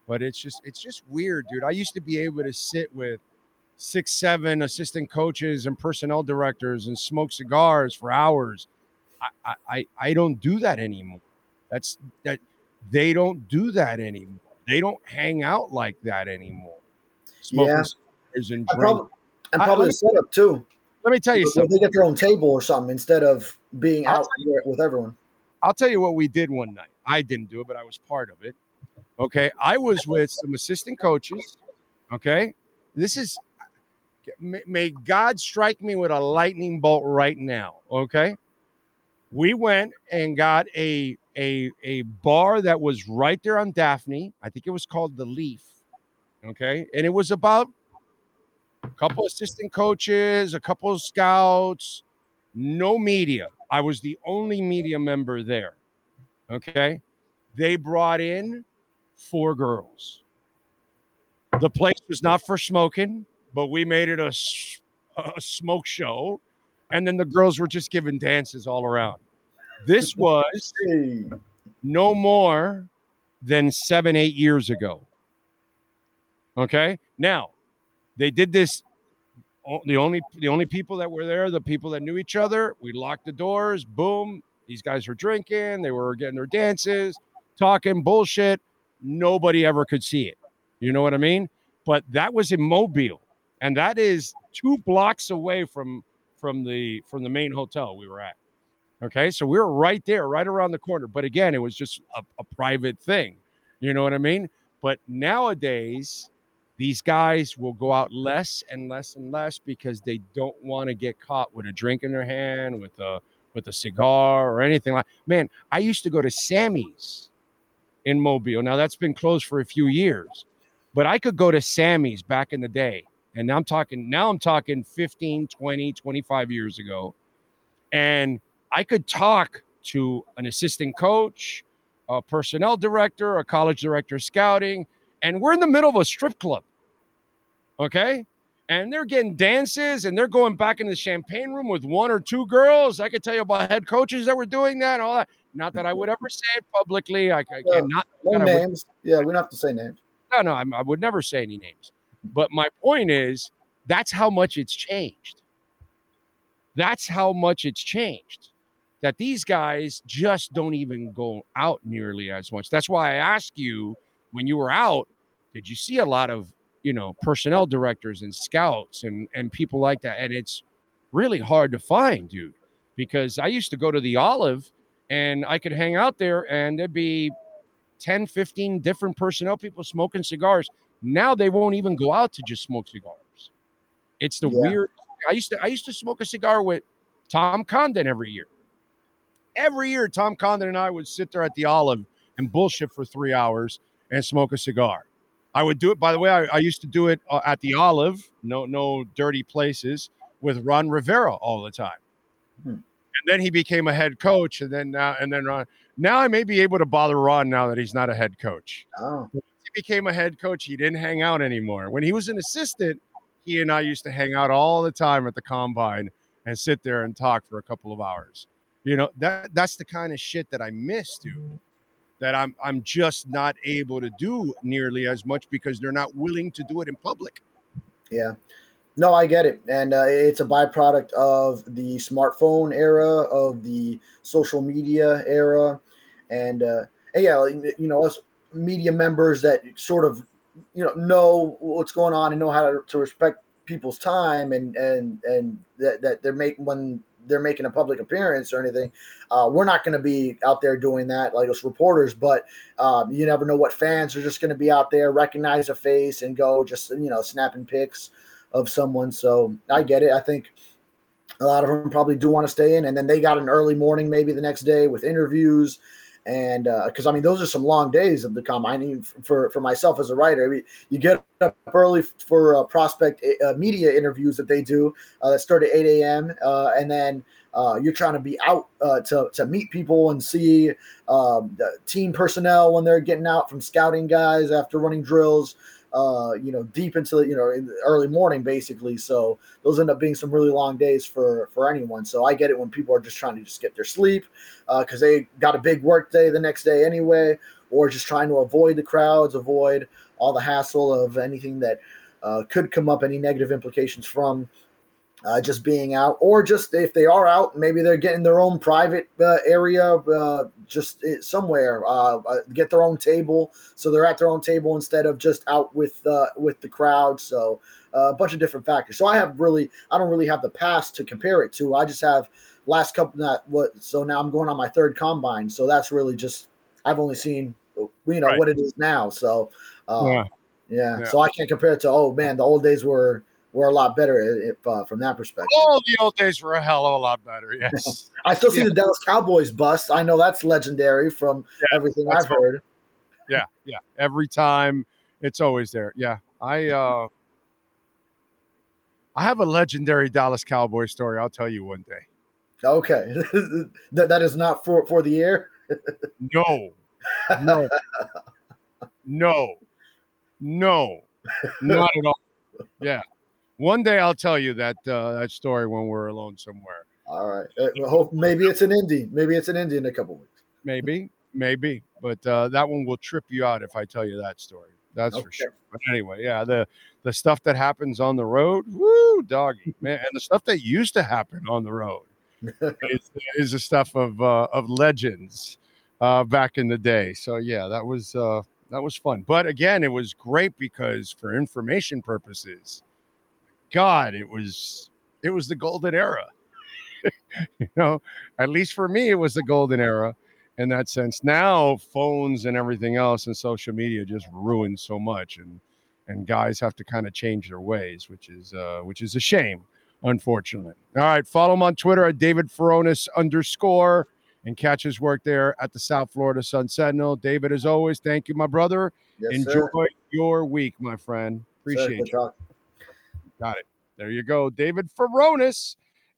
but it's just it's just weird, dude. I used to be able to sit with six, seven assistant coaches and personnel directors and smoke cigars for hours. I I I, I don't do that anymore. That's that they don't do that anymore. They don't hang out like that anymore. Smoking Yeah. cigars and probably, and I- probably let the setup too. Let me tell you something. They get their own table or something instead of being I'll out there with everyone. I'll tell you what we did one night. I didn't do it, but I was part of it. Okay. I was with some assistant coaches. Okay. This is, may, God strike me with a lightning bolt right now. Okay. We went and got a, a, a bar that was right there on Daphne. I think it was called The Leaf. Okay. And it was about a couple assistant coaches, a couple scouts, no media. I was the only media member there. Okay. They brought in four girls. The place was not for smoking, but we made it a, a smoke show. And then the girls were just giving dances all around. This was no more than seven, eight years ago. Okay. Now, they did this. The only the only people that were there, the people that knew each other, we locked the doors. Boom. These guys were drinking. They were getting their dances, talking bullshit. Nobody ever could see it. You know what I mean? But that was in Mobile, and that is two blocks away from from the from the main hotel we were at. Okay, so we were right there, right around the corner. But again, it was just a, a private thing. You know what I mean? But nowadays, these guys will go out less and less and less because they don't want to get caught with a drink in their hand, with a with a cigar or anything like. Man, I used to go to Sammy's in Mobile. Now that's been closed for a few years, but I could go to Sammy's back in the day. And now I'm talking now I'm talking 15, 20, 25 years ago. And I could talk to an assistant coach, a personnel director, a college director of scouting, and we're in the middle of a strip club. Okay. And they're getting dances and they're going back in the champagne room with one or two girls. I could tell you about head coaches that were doing that and all that. Not that I would ever say it publicly. I, I Yeah. cannot. No I would- names. Yeah, we don't have to say names. no, no, I'm, I would never say any names. But my point is, that's how much it's changed. That's how much it's changed. That these guys just don't even go out nearly as much. That's why I asked you when you were out, did you see a lot of you know personnel directors and scouts and and people like that? And it's really hard to find, dude, because I used to go to the Olive and I could hang out there and there'd be 10, 15 different personnel people smoking cigars. Now they won't even go out to just smoke cigars. It's the Yeah. weird. I used to I used to smoke a cigar with Tom Condon every year. Every year, Tom Condon and I would sit there at the Olive and bullshit for three hours and smoke a cigar. I would do it. By the way, I, I used to do it uh, at the Olive. No, no dirty places with Ron Rivera all the time. Hmm. And then he became a head coach, and then now and then Ron. Now I may be able to bother Ron now that he's not a head coach Oh, became a head coach, he didn't hang out anymore. When he was an assistant, he and I used to hang out all the time at the combine and sit there and talk for a couple of hours. You know, that that's the kind of shit that I miss, dude. That I'm I'm just not able to do nearly as much because they're not willing to do it in public. Yeah. No, I get it. And uh, it's a byproduct of the smartphone era, of the social media era. And, uh, and yeah, you know, us media members that sort of, you know, know what's going on and know how to, to respect people's time and, and, and that, that they're making when they're making a public appearance or anything. Uh, we're not going to be out there doing that like us reporters, but um, you never know what fans are just going to be out there, recognize a face and go just, you know, snapping pics of someone. So I get it. I think a lot of them probably do want to stay in, and then they got an early morning maybe the next day with interviews. And uh because uh, I mean, those are some long days of the combine. For for myself as a writer, I mean, you get up early for uh, prospect uh, media interviews that they do uh, that start at 8 a.m. Uh, and then uh, you're trying to be out to to meet people and see um, the team personnel when they're getting out from scouting guys after running drills uh, you know, deep into the, you know, in the early morning, basically. So those end up being some really long days for for anyone. So I get it when people are just trying to just get their sleep uh because uh, they got a big work day the next day anyway, or just trying to avoid the crowds, avoid all the hassle of anything that uh, could come up, any negative implications from uh, just being out, or just if they are out, maybe they're getting their own private uh, area, uh, just eh, somewhere, uh, uh, get their own table, so they're at their own table instead of just out with uh, with the crowd. So a bunch of different factors. So I have really, I don't really have the past to compare it to. I just have last couple that what. So now I'm going on my third combine. So that's really just I've only seen you know right. what it is now. So yeah. yeah. yeah, so I can't compare it to oh man, the old days were were a lot better if, uh, from that perspective. Oh, the old days were a hell of a lot better. Yes, I still see yeah. the Dallas Cowboys bust. I know that's legendary from yeah, everything I've heard. Yeah, yeah. Every time, it's always there. Yeah, I uh, I have a legendary Dallas Cowboy story. I'll tell you one day. Okay, that that is not for for the air. no, no, no, no, not at all. Yeah, one day I'll tell you that uh, that story when we're alone somewhere. All right. Uh, hope maybe it's an Indy. Maybe it's an Indy in a couple weeks. Maybe, maybe, but uh, that one will trip you out if I tell you that story. That's okay. for sure. But anyway, yeah, the the stuff that happens on the road, woo, doggy man, and the stuff that used to happen on the road is, is the stuff of uh, of legends uh, back in the day. So yeah, that was uh, that was fun. But again, it was great because for information purposes God, it was it was the golden era. you know, at least for me, it was the golden era in that sense. Now phones and everything else and social media just ruin so much, and and guys have to kind of change their ways, which is uh, which is a shame, unfortunately. All right, follow him on Twitter at David Furones underscore and catch his work there at the South Florida Sun Sentinel. David, as always, thank you, my brother. Yes, Enjoy sir. your week, my friend. Appreciate you. Got it. There you go. David Furones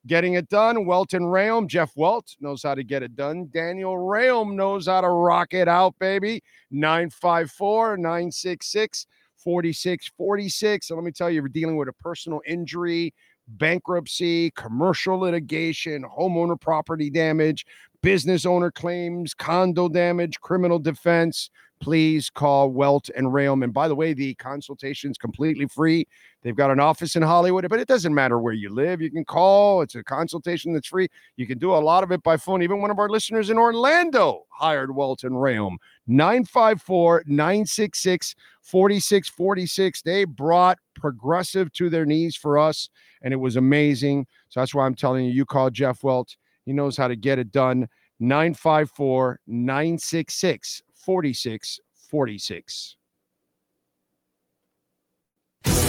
getting it done. Welton Rayom, Jeff Welt knows how to get it done. Daniel Rayom knows how to rock it out, baby. 954 966 4646. So let me tell you, we're dealing with a personal injury, bankruptcy, commercial litigation, homeowner property damage, business owner claims, condo damage, criminal defense, please call Welt and Rayom. And by the way, the consultation is completely free. They've got an office in Hollywood, but it doesn't matter where you live. You can call. It's a consultation that's free. You can do a lot of it by phone. Even one of our listeners in Orlando hired Welt and Rayom. 954 966 4646. They brought progressive to their knees for us, and it was amazing. So that's why I'm telling you, you call Jeff Welt. He knows how to get it done. 954 966 46 46.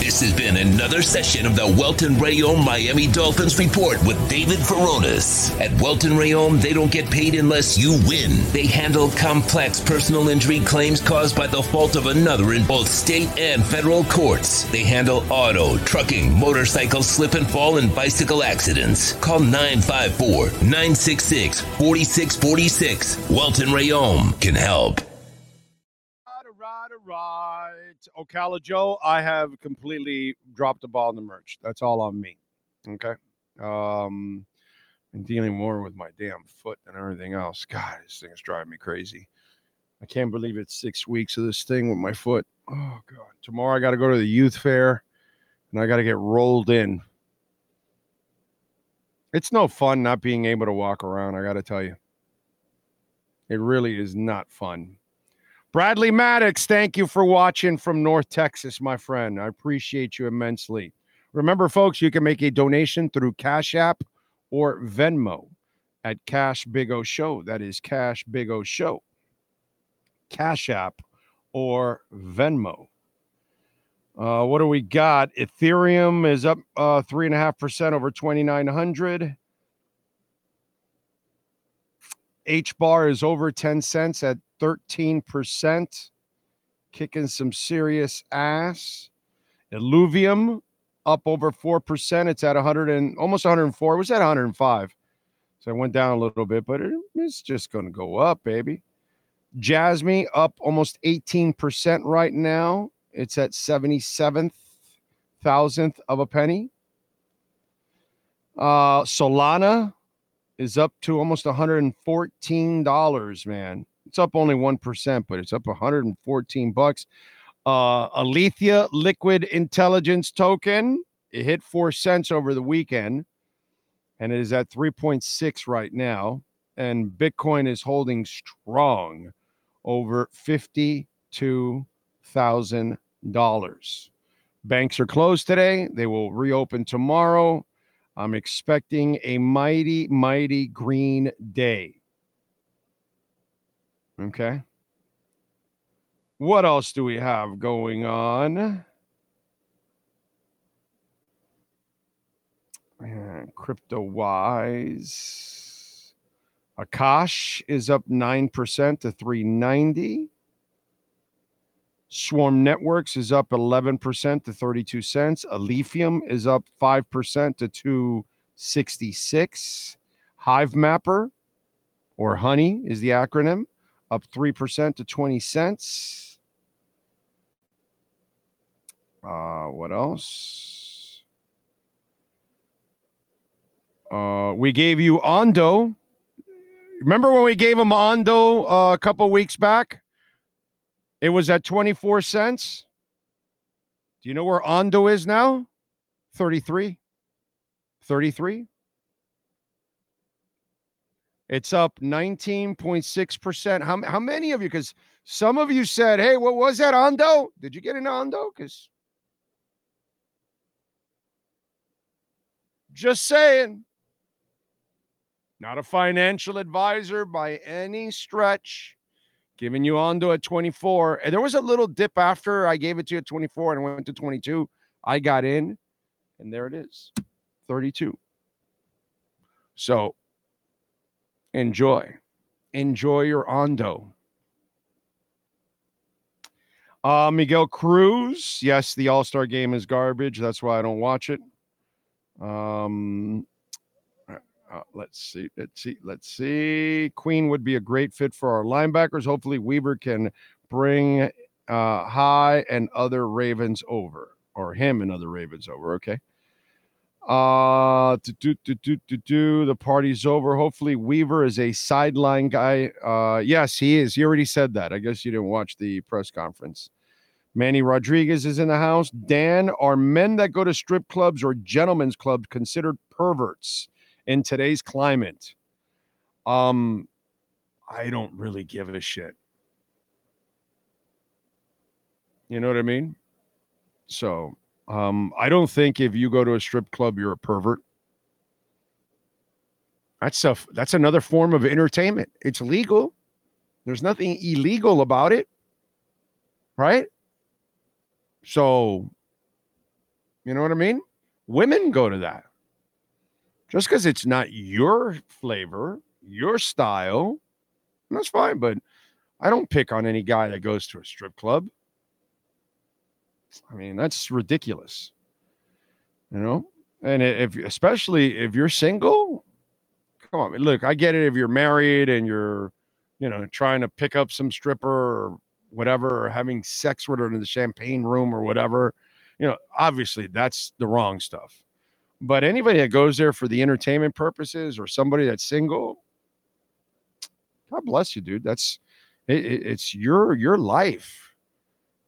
This has been another session of the Welton Rayom Miami Dolphins Report with David Furones. At Welton Rayom, they don't get paid unless you win. They handle complex personal injury claims caused by the fault of another in both state and federal courts. They handle auto, trucking, motorcycle slip and fall, and bicycle accidents. Call 954 966 4646. Welton Rayom can help right. Ocala Joe, I have completely dropped the ball in the merch. That's all on me. Okay. Um, and dealing more with my damn foot than everything else. God, this thing is driving me crazy. I can't believe it's six weeks of this thing with my foot. Oh God! Tomorrow I got to go to the youth fair, and I got to get rolled in. It's no fun not being able to walk around. I got to tell you, it really is not fun. Bradley Maddox, thank you for watching from North Texas, my friend. I appreciate you immensely. Remember, folks, you can make a donation through Cash App or Venmo at Cash Big O Show. That is Cash Big O Show. Cash App or Venmo. Uh, what do we got? Ethereum is up uh, three and a half percent over twenty nine hundred. H bar is over ten cents at thirteen percent, kicking some serious ass. Illuvium up over four percent. It's at one hundred and almost one hundred and four. It was at one hundred and five, so it went down a little bit, but it, it's just going to go up, baby. Jasmy up almost eighteen percent right now it's at 77th thousandth of a penny. Uh, Solana is up to almost $114, man. It's up only 1%, but it's up 114 bucks. Uh, Alethea Liquid Intelligence Token, it hit 4 cents over the weekend and it is at 3.6 right now and Bitcoin is holding strong over 52,000 dollars. Banks are closed today. They will reopen tomorrow. I'm expecting a mighty, mighty green day. Okay. What else do we have going on? crypto wise, Akash is up 9% to 390. Swarm Networks is up 11% to 32 cents. Alephium is up 5% to 266. Hive Mapper or Honey is the acronym, up 3% to 20 cents. Uh, what else? Uh, we gave you Ondo. Remember when we gave him Ondo uh, a couple weeks back? It was at 24 cents. Do you know where Ondo is now? 33. 33. It's up 19.6%. How, how many of you? Because some of you said, hey, what was that, Ondo? Did you get an Ondo? Because just saying. Not a financial advisor by any stretch giving you Ondo at 24. And there was a little dip after I gave it to you at 24 and went to 22. I got in, and there it is 32. So enjoy. Enjoy your Ondo. Uh, Miguel Cruz. Yes, the All Star game is garbage. That's why I don't watch it. Um, uh, let's see. Let's see. Let's see. Queen would be a great fit for our linebackers. Hopefully, Weaver can bring uh, High and other Ravens over, or him and other Ravens over. Okay. Uh, do, to do, to do. The party's over. Hopefully, Weaver is a sideline guy. Uh, yes, he is. He already said that. I guess you didn't watch the press conference. Manny Rodriguez is in the house. Dan, are men that go to strip clubs or gentlemen's clubs considered perverts? In today's climate, um, I don't really give a shit. You know what I mean? So, um, I don't think if you go to a strip club, you're a pervert. That's a that's another form of entertainment. It's legal. There's nothing illegal about it. Right? So, you know what I mean? Women go to that. Just because it's not your flavor, your style, that's fine. But I don't pick on any guy that goes to a strip club. I mean, that's ridiculous. You know, and if especially if you're single, come on. Look, I get it if you're married and you're, you know, trying to pick up some stripper or whatever, or having sex with her in the champagne room or whatever. You know, obviously that's the wrong stuff. But anybody that goes there for the entertainment purposes or somebody that's single, God bless you, dude. That's it, it, it's your your life.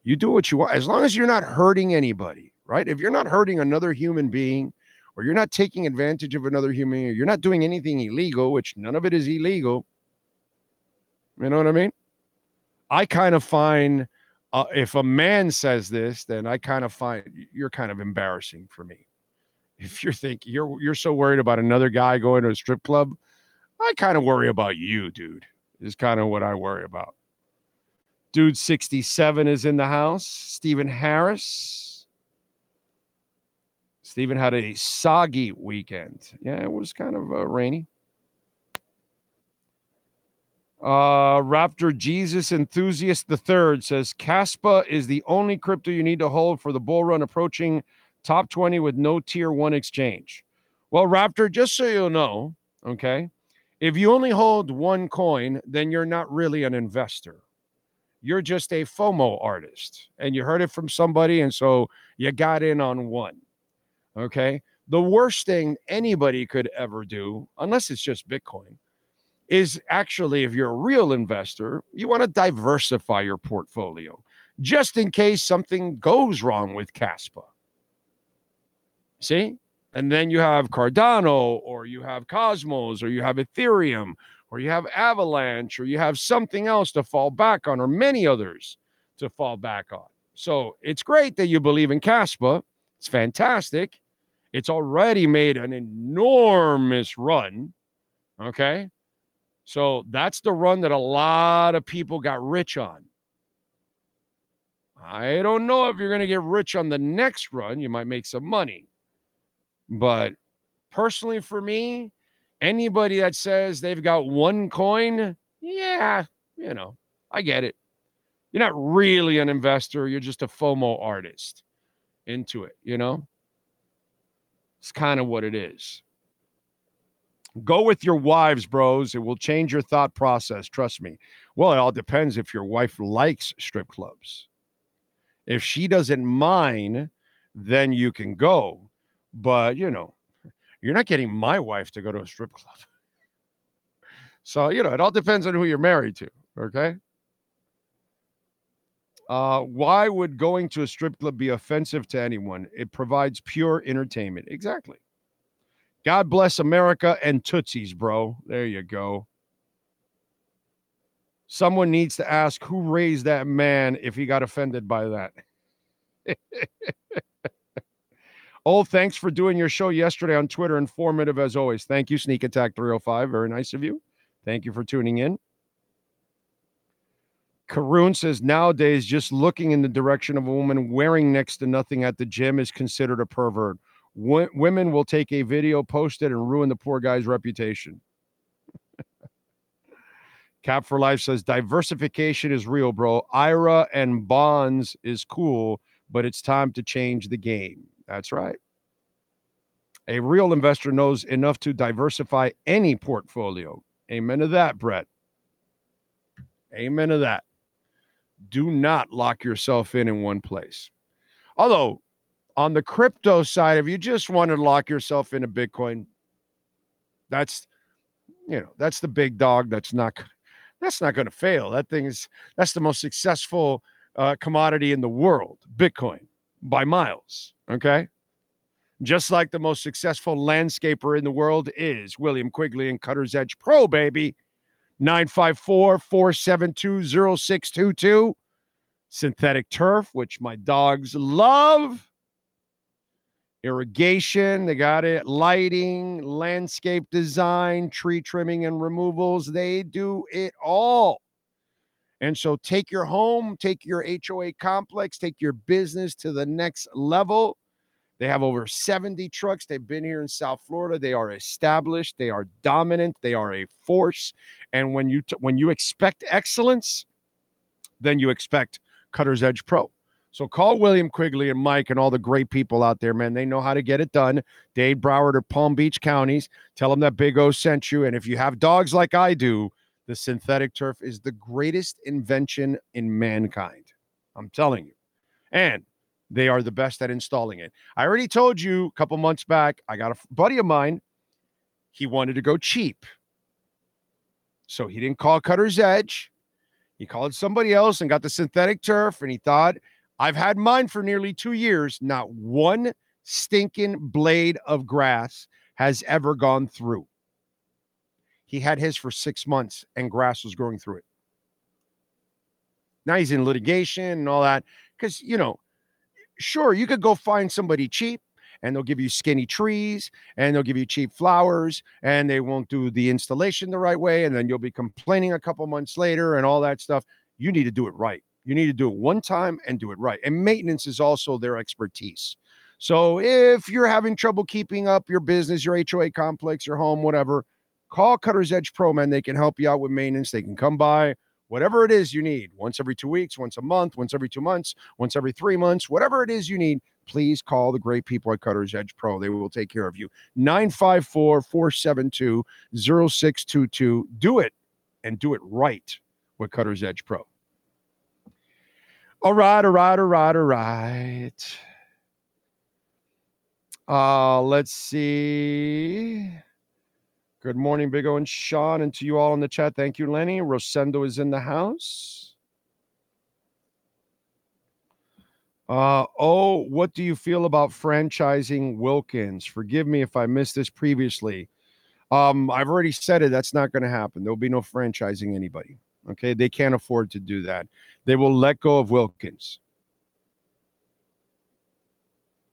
You do what you want as long as you're not hurting anybody, right? If you're not hurting another human being, or you're not taking advantage of another human, or you're not doing anything illegal, which none of it is illegal. You know what I mean? I kind of find uh, if a man says this, then I kind of find you're kind of embarrassing for me. If you're thinking you're you're so worried about another guy going to a strip club, I kind of worry about you, dude. Is kind of what I worry about. Dude 67 is in the house. Stephen Harris. Stephen had a soggy weekend. Yeah, it was kind of uh, rainy. Uh, Raptor Jesus Enthusiast the Third says Kaspa is the only crypto you need to hold for the bull run approaching top 20 with no tier one exchange. Well, Raptor, just so you know, okay, if you only hold one coin, then you're not really an investor. You're just a FOMO artist, and you heard it from somebody, and so you got in on one. Okay. The worst thing anybody could ever do, unless it's just Bitcoin, is actually if you're a real investor, you want to diversify your portfolio just in case something goes wrong with Kaspa. See? And then you have Cardano or you have Cosmos or you have Ethereum or you have Avalanche or you have something else to fall back on or many others to fall back on. So it's great that you believe in Kaspa. It's fantastic. It's already made an enormous run. Okay. So that's the run that a lot of people got rich on. I don't know if you're going to get rich on the next run. You might make some money. But personally, for me, anybody that says they've got one coin, yeah, you know, I get it. You're not really an investor, you're just a FOMO artist into it, you know? It's kind of what it is. Go with your wives, bros. It will change your thought process. Trust me. Well, it all depends if your wife likes strip clubs. If she doesn't mind, then you can go. But, you know, you're not getting my wife to go to a strip club. So, you know, it all depends on who you're married to. Okay. Uh, why would going to a strip club be offensive to anyone? It provides pure entertainment. Exactly. God bless America and Tootsies, bro. There you go. Someone needs to ask who raised that man if he got offended by that. oh, thanks for doing your show yesterday on Twitter. Informative as always. Thank you, Sneak Attack 305. Very nice of you. Thank you for tuning in. Karoon says nowadays, just looking in the direction of a woman wearing next to nothing at the gym is considered a pervert w- women will take a video, post it, and ruin the poor guy's reputation. Cap for Life says diversification is real, bro. IRA and bonds is cool, but it's time to change the game. That's right. A real investor knows enough to diversify any portfolio. Amen to that, Brett. Amen to that. Do not lock yourself in in one place. Although on the crypto side, if you just want to lock yourself into Bitcoin, that's you know that's the big dog. That's not that's not going to fail. That thing is that's the most successful uh, commodity in the world, Bitcoin by miles. Okay. Just like the most successful landscaper in the world is William Quigley and Cutter's Edge Pro, baby. 954 472 0622. Synthetic turf, which my dogs love irrigation, they got it, lighting, landscape design, tree trimming and removals. They do it all. And so take your home, take your HOA complex, take your business to the next level. They have over 70 trucks. They've been here in South Florida. They are established. They are dominant. They are a force. And when you t- when you expect excellence, then you expect Cutter's Edge Pro. So call William Quigley and Mike and all the great people out there, man. They know how to get it done. Dade, Broward, or Palm Beach counties. Tell them that Big O sent you. And if you have dogs like I do, the synthetic turf is the greatest invention in mankind. I'm telling you. And They are the best at installing it. I already told you a couple months back, I got a buddy of mine. He wanted to go cheap. So he didn't call Cutter's Edge. He called somebody else and got the synthetic turf. And he thought, I've had mine for nearly two years. Not one stinking blade of grass has ever gone through. He had his for six months and grass was growing through it. Now he's in litigation and all that. Because, you know, sure, you could go find somebody cheap and they'll give you skinny trees and they'll give you cheap flowers and they won't do the installation the right way. And then you'll be complaining a couple months later and all that stuff. You need to do it right. You need to do it one time and do it right. And maintenance is also their expertise. So if you're having trouble keeping up your business, your HOA complex, your home, whatever, call Cutter's Edge Pro, man. They can help you out with maintenance. They can come by, whatever it is you need, once every two weeks, once a month, once every two months, once every three months, whatever it is you need, please call the great people at Cutter's Edge Pro. They will take care of you. 954 472 0622. Do it and do it right with Cutter's Edge Pro. All right, all right, all right, all right. Uh, let's see. Good morning, Big O and Sean, and to you all in the chat. Thank you, Lenny. Rosendo is in the house. Uh, oh, what do you feel about franchising Wilkins? Forgive me if I missed this previously. Um, I've already said it. That's not going to happen. There'll be no franchising anybody. Okay. They can't afford to do that. They will let go of Wilkins.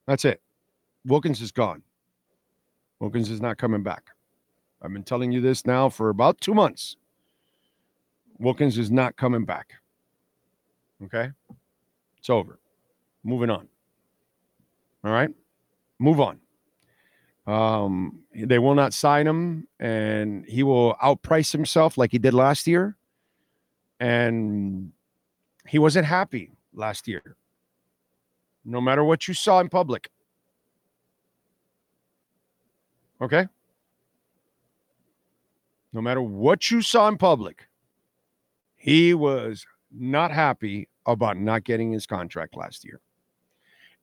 That's it. Wilkins is gone. Wilkins is not coming back. I've been telling you this now for about two months. Wilkins is not coming back. Okay. It's over. Moving on. All right. Move on. Um, they will not sign him, and he will outprice himself like he did last year. And he wasn't happy last year. No matter what you saw in public. Okay. No matter what you saw in public, he was not happy about not getting his contract last year.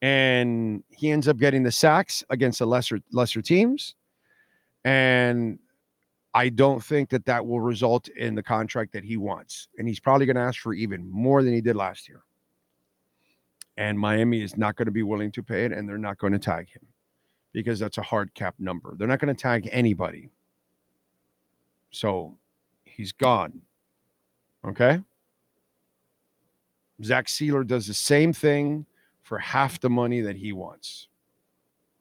And he ends up getting the sacks against the lesser lesser teams. And i don't think that that will result in the contract that he wants. And he's probably going to ask for even more than he did last year. And miami is not going to be willing to pay it and they're not going to tag him because that's a hard cap number. They're not going to tag anybody so he's gone okay zach Sieler does the same thing for half the money that he wants.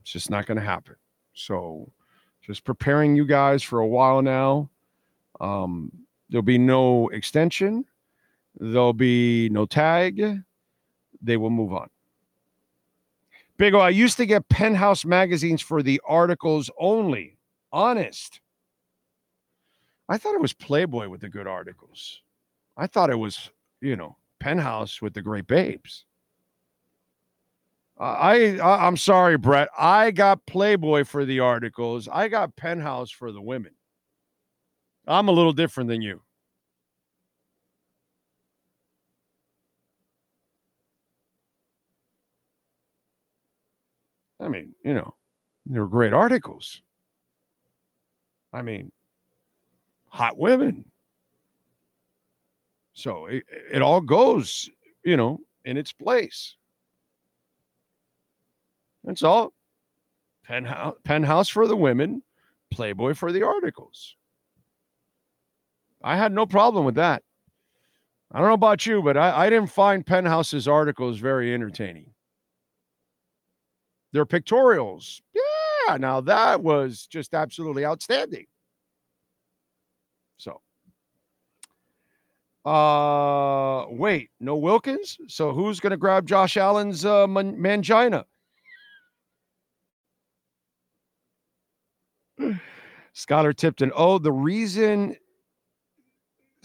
It's just not going to happen. So, just preparing you guys for a while now. Um, there'll be no extension. There'll be no tag. They will move on. Big O, I used to get penthouse magazines for the articles only. Honest. I thought it was Playboy with the good articles. I thought it was, you know, penthouse with the great babes. I, I I'm sorry, Brett. I got Playboy for the articles. I got Penthouse for the women. I'm a little different than you. I mean, you know, they were great articles. I mean, hot women. So it, it all goes, you know, in its place. That's all. Penthouse, penthouse for the women, Playboy for the articles. I had no problem with that. I don't know about you, but I, I didn't find Penthouse's articles very entertaining. Their pictorials, yeah, now that was just absolutely outstanding. So, uh, wait, no Wilkins. So who's going to grab Josh Allen's uh, man- mangina? Scholar Tipton. Oh, the reason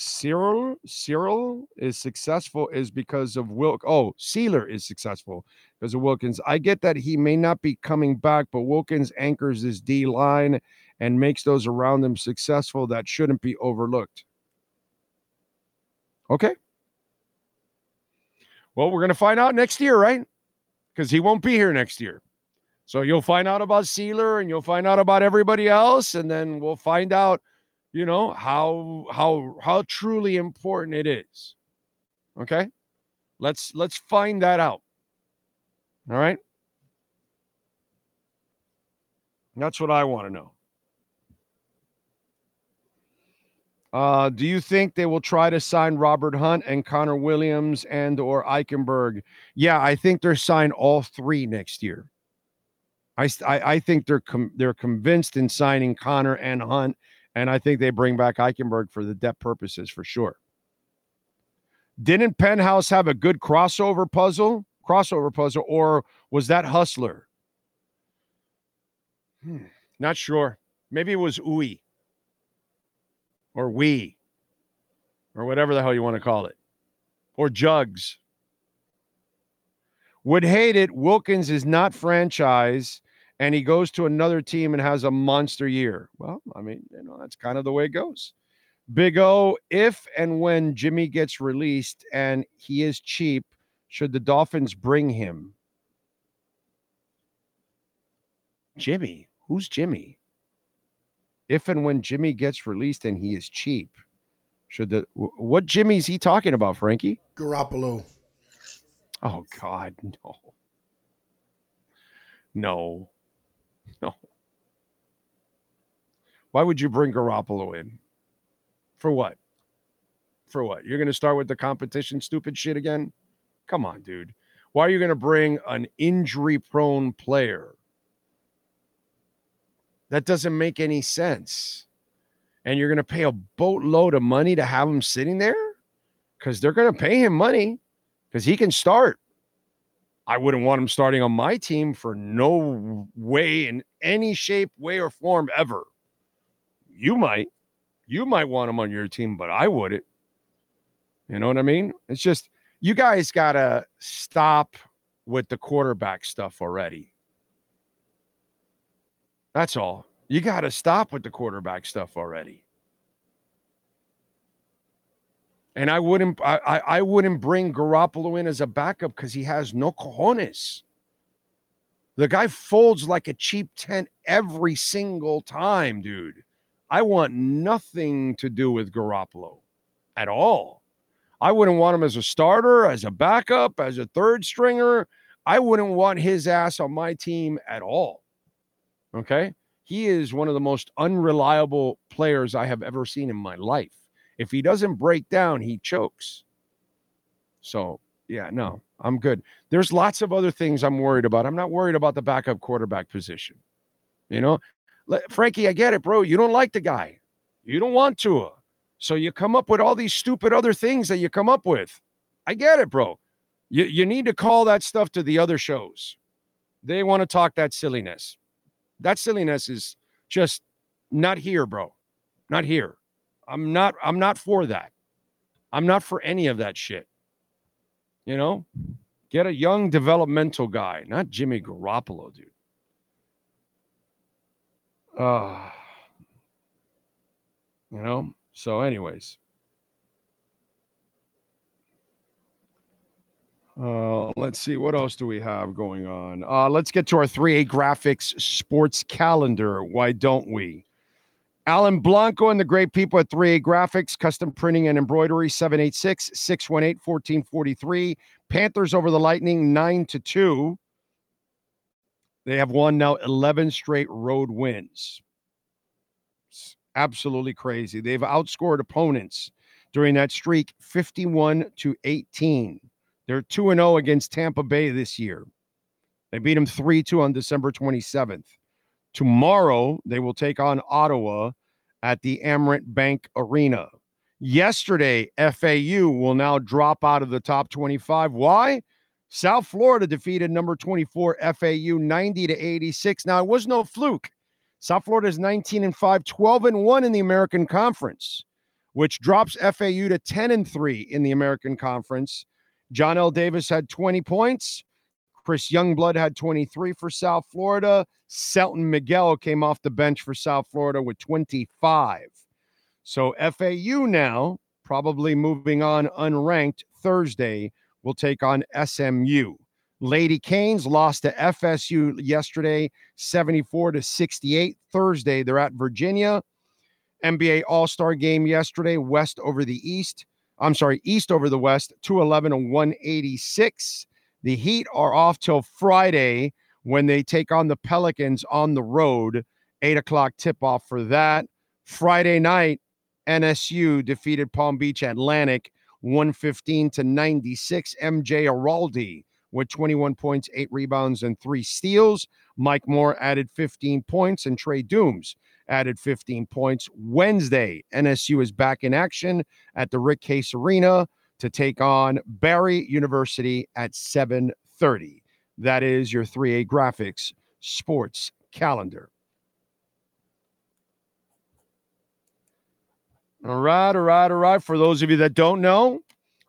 Cyril Cyril is successful is because of Wilk. Oh, Sieler is successful because of Wilkins. I get that he may not be coming back, but Wilkins anchors his D line and makes those around him successful. That shouldn't be overlooked. Okay. Well, we're to find out next year, right? because he won't be here next year. So you'll find out about Sieler and you'll find out about everybody else, and then we'll find out, you know, how how how truly important it is. Okay? Let's let's find that out. All right? That's what I want to know. Uh, do you think they will try to sign Robert Hunt and Connor Williams and or Eichenberg? Yeah, I think they're signed all three next year. I I, I think they're com- they're convinced in signing Connor and Hunt, and I think they bring back Eichenberg for the depth purposes for sure. Didn't Penthouse have a good crossover puzzle? Crossover puzzle, or was that Hustler? Hmm, not sure. Maybe it was Oui or we or whatever the hell you want to call it or jugs would hate it wilkins is not franchise and he goes to another team and has a monster year well i mean you know that's kind of the way it goes big o if and when jimmy gets released and he is cheap should the dolphins bring him jimmy who's jimmy if and when Jimmy gets released and he is cheap, should the what Jimmy is he talking about, Frankie? Garoppolo. Oh God, no. No. No. Why would you bring Garoppolo in? For what? For what? You're going to start with the competition stupid shit again? Come on, dude. Why are you going to bring an injury prone player that doesn't make any sense. And you're going to pay a boatload of money to have him sitting there because they're going to pay him money because he can start. I wouldn't want him starting on my team for no way in any shape, way, or form ever. You might. You might want him on your team, but I wouldn't. You know what I mean? It's just you guys got to stop with the quarterback stuff already. That's all. You got to stop with the quarterback stuff already. And I wouldn't I, I, wouldn't bring Garoppolo in as a backup because he has no cojones. The guy folds like a cheap tent every single time, dude. I want nothing to do with Garoppolo at all. I wouldn't want him as a starter, as a backup, as a third stringer. I wouldn't want his ass on my team at all. Okay. He is one of the most unreliable players I have ever seen in my life. If he doesn't break down, he chokes. So, yeah, no, I'm good. There's lots of other things I'm worried about. I'm not worried about the backup quarterback position. You know, Frankie, I get it, bro. You don't like the guy, you don't want to. So you come up with all these stupid other things that you come up with. I get it, bro. You, you need to call that stuff to the other shows. They want to talk that silliness. That silliness is just not here, bro. Not here. I'm not I'm not for that. I'm not for any of that shit. You know? Get a young developmental guy, not Jimmy Garoppolo, dude. Uh you know? So anyways, Uh, let's see what else do we have going on. Uh, let's get to our 3A Graphics sports calendar. Why don't we? Alan Blanco and the great people at 3A Graphics, custom printing and embroidery, 786 618 1443. Panthers over the Lightning, 9 to 2. They have won now 11 straight road wins. It's absolutely crazy. They've outscored opponents during that streak 51 to 18. They're 2 0 against Tampa Bay this year. They beat them 3 2 on December 27th. Tomorrow, they will take on Ottawa at the Amerant Bank Arena. Yesterday, FAU will now drop out of the top 25. Why? South Florida defeated number 24 FAU 90 to 86. Now, it was no fluke. South Florida is 19 and 5, 12 and 1 in the American Conference, which drops FAU to 10 and 3 in the American Conference Johnell Davis had 20 points. Chris Youngblood had 23 for South Florida. Selton Miguel came off the bench for South Florida with 25. So FAU now, probably moving on unranked Thursday, will take on SMU. Lady Canes lost to FSU yesterday, 74 to 68. Thursday, they're at Virginia. NBA All Star game yesterday, West over the East. I'm sorry, East over the West, 211 and 186. The Heat are off till Friday when they take on the Pelicans on the road. Eight o'clock tip off for that. Friday night, NSU defeated Palm Beach Atlantic 115 to 96. MJ Araldi with 21 points, eight rebounds, and three steals. Mike Moore added 15 points, and Trey Dooms added 15 points. Wednesday, NSU is back in action at the Rick Case Arena to take on Barry University at 7:30. That is your 3A Graphics sports calendar. All right, all right, all right. For those of you that don't know,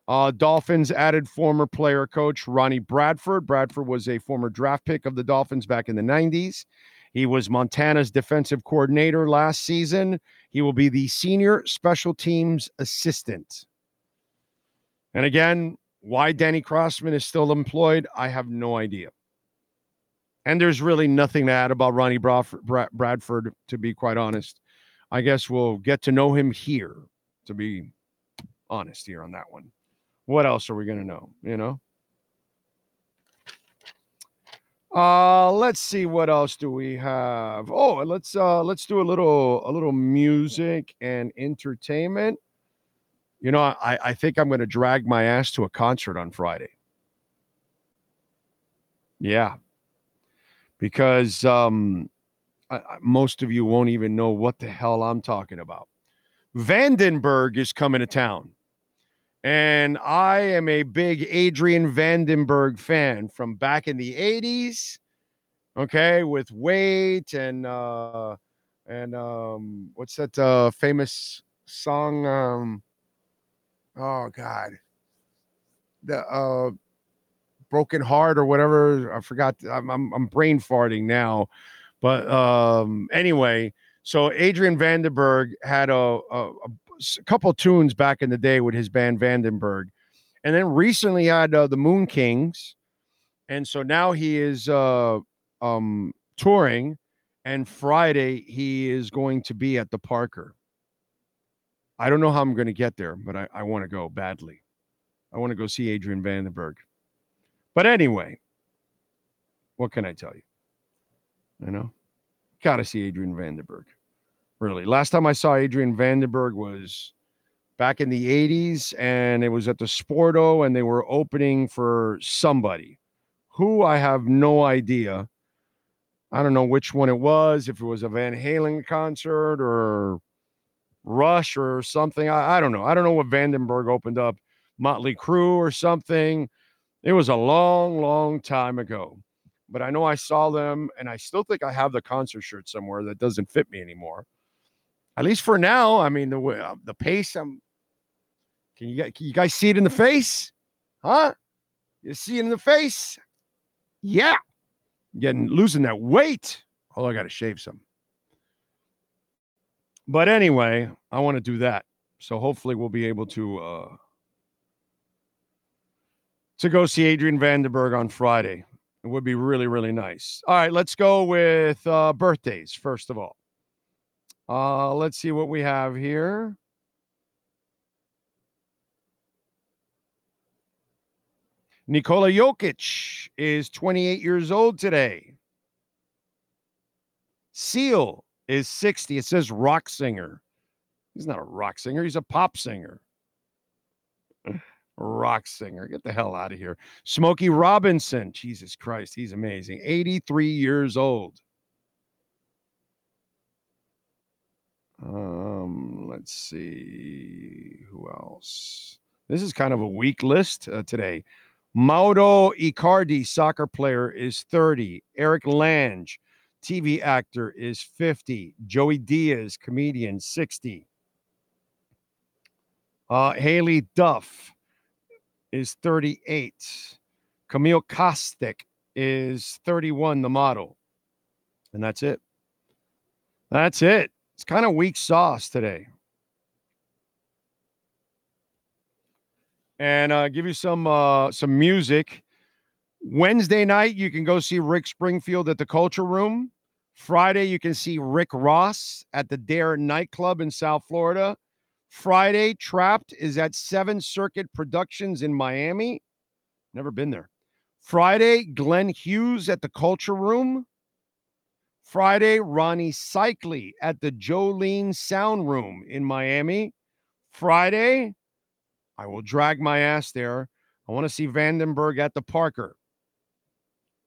uh, Dolphins added former player coach Ronnie Bradford. Bradford was a former draft pick of the Dolphins back in the 90s. He was Montana's defensive coordinator last season. He will be the senior special teams assistant. And again, why Danny Crossman is still employed, I have no idea. And there's really nothing to add about Ronnie Bradford, to be quite honest. I guess we'll get to know him here, to be honest here on that one. What else are we going to know? You know? Uh, let's see what else do we have. Oh, let's uh let's do a little a little music and entertainment. You know, I I think I'm going to drag my ass to a concert on Friday. Yeah. Because um I, most of you won't even know what the hell I'm talking about. Vandenberg is coming to town. And I am a big Adrian Vandenberg fan from back in the 80s. Okay, with Wait and uh and um what's that uh famous song um oh god. The uh broken heart or whatever i forgot i'm i'm, I'm brain farting now but um anyway so adrian vandenberg had a, a, a couple tunes back in the day with his band Vandenberg, and then recently had uh, the Moon Kings, and so now he is uh, um, touring, and Friday he is going to be at the Parker. I don't know how I'm going to get there, but I, I want to go badly. I want to go see Adrian Vandenberg. But anyway, what can I tell you? You know, got to see Adrian Vandenberg really. Last time I saw Adrian Vandenberg was back in the 80s, and it was at the Sporto, and they were opening for somebody who I have no idea. I don't know which one it was, if it was a Van Halen concert or Rush or something. I, I don't know. I don't know what Vandenberg opened up, Motley Crue or something. It was a long, long time ago. But I know I saw them, and I still think I have the concert shirt somewhere that doesn't fit me anymore at least for now. I mean, the the pace. I'm. Can you can you guys see it in the face? Huh? You see it in the face? Yeah. Getting losing that weight. Oh, I got to shave some. But anyway, I want to do that. So hopefully we'll be able to uh to go see Adrian Vandenberg on Friday. It would be really, really nice. All right, let's go with uh birthdays first of all. Uh, let's see what we have here. Nikola Jokic is 28 years old today. Seal is 60. It says rock singer. He's not a rock singer, he's a pop singer. rock singer. Get the hell out of here. Smokey Robinson. Jesus Christ, he's amazing. 83 years old. Um, let's see who else. This is kind of a weak list uh, today. Mauro Icardi, soccer player, is 30. Eric Lange, TV actor, is 50. Joey Diaz, comedian, 60. Uh, Haylie Duff is 38. Camille Kostek is 31, the model. And that's it. That's it. It's kind of weak sauce today. And uh, give you some uh, some music. Wednesday night, you can go see Rick Springfield at the Culture Room. Friday, you can see Rick Ross at the DAER nightclub in South Florida. Friday, Trapt is at Seven Circuit Productions in Miami. Never been there. Friday, Glenn Hughes at the Culture Room. Friday, Ronnie Cycli at the Jolene Sound Room in Miami. Friday, I will drag my ass there. I want to see Vandenberg at the Parker.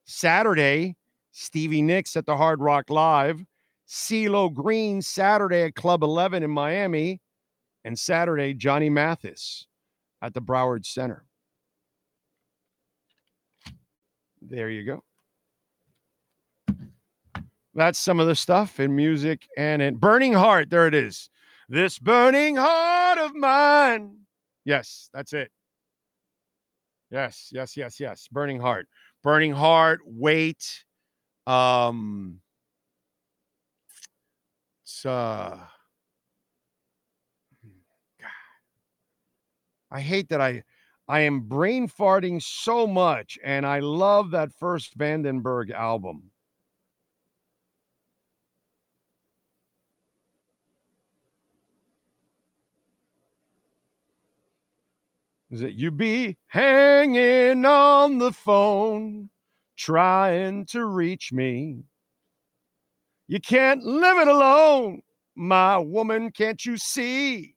Saturday, Stevie Nicks at the Hard Rock Live. CeeLo Green Saturday at Club 11 in Miami. And Saturday, Johnny Mathis at the Broward Center. There you go. That's some of the stuff in music and in Burning Heart. There it is. This burning heart of mine. Yes, that's it. Yes, yes, yes, yes. Burning Heart. Burning Heart, Wait. Um it's uh I hate that I I am brain farting so much, and I love that first Vandenberg album. Is it you be hanging on the phone, trying to reach me? You can't live it alone, my woman, can't you see?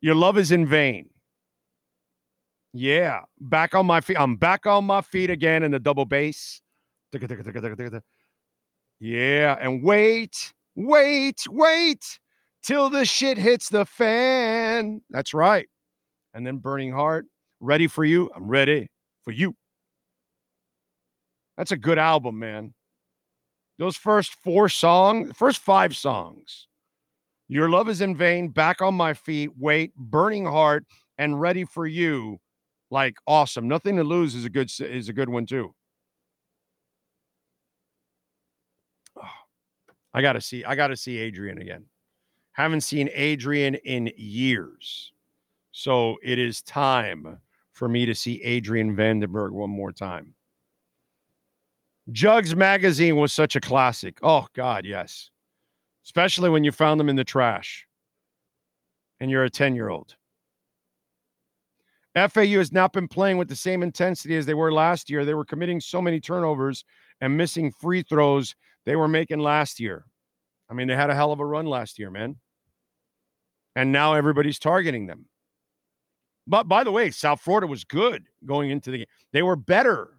Your love is in vain. Yeah, back on my feet. I'm back on my feet again in the double bass. Yeah, and wait, wait, wait till the shit hits the fan. That's right. And then Burning Heart, ready for you. I'm ready for you. That's a good album, man. Those first four songs, first five songs. Your love is in vain, back on my feet, wait, burning heart, and ready for you like awesome. Nothing to lose is a good is a good one too. I got to see I got to see Adrian again. Haven't seen Adrian in years. So it is time for me to see Adrian Vandenberg one more time. Jugs magazine was such a classic. Oh god, yes. Especially when you found them in the trash and you're a 10-year-old. FAU has not been playing with the same intensity as they were last year. They were committing so many turnovers and missing free throws they were making last year. I mean, they had a hell of a run last year, man. And now everybody's targeting them. But by the way, South Florida was good going into the game. They were better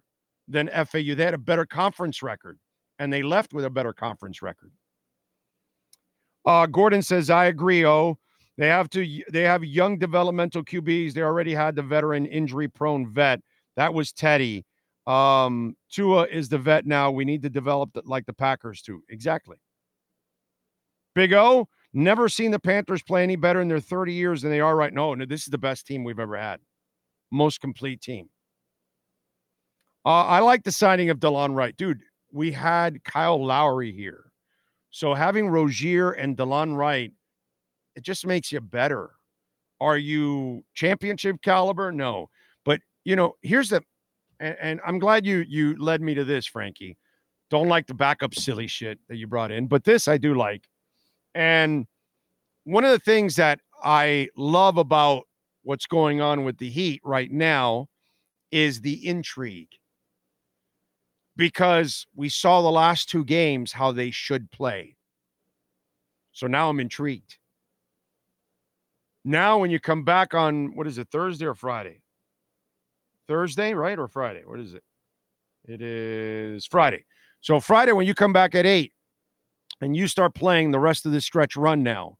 than FAU. They had a better conference record, and they left with a better conference record. Uh, Gordon says, I agree. Oh, they have to. They have young developmental QBs. They already had the veteran injury-prone vet. That was Teddy. Um, Tua is the vet now. We need to develop the, like the Packers too. Exactly. Big O. Never seen the Panthers play any better in their 30 years than they are right now. No, this is the best team we've ever had. Most complete team. Uh, I like the signing of Delon Wright. Dude, we had Kyle Lowry here. So having Rozier and Delon Wright it just makes you better. Are you championship caliber? No. But you know, here's the and, and I'm glad you you led me to this, Frankie. Don't like the backup silly shit that you brought in, but this I do like. And one of the things that I love about what's going on with the Heat right now is the intrigue. Because we saw the last two games how they should play. So now I'm intrigued. Now, when you come back on what is it, Thursday or Friday? Thursday, right? Or Friday? What is it? It is Friday. So, Friday, when you come back at eight and you start playing the rest of the stretch run now,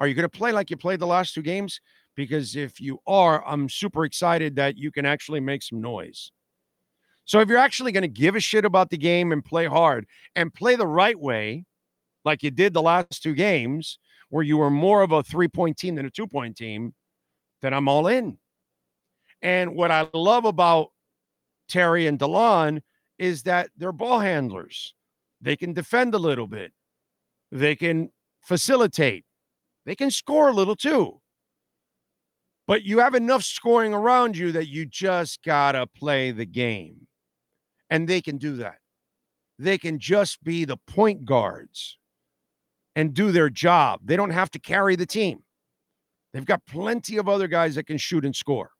are you going to play like you played the last two games? Because if you are, I'm super excited that you can actually make some noise. So, if you're actually going to give a shit about the game and play hard and play the right way, like you did the last two games, where you were more of a three point team than a two point team, then I'm all in. And what I love about Terry and Delon is that they're ball handlers. They can defend a little bit, they can facilitate, they can score a little too. But you have enough scoring around you that you just got to play the game. And they can do that. They can just be the point guards and do their job. They don't have to carry the team. They've got plenty of other guys that can shoot and score.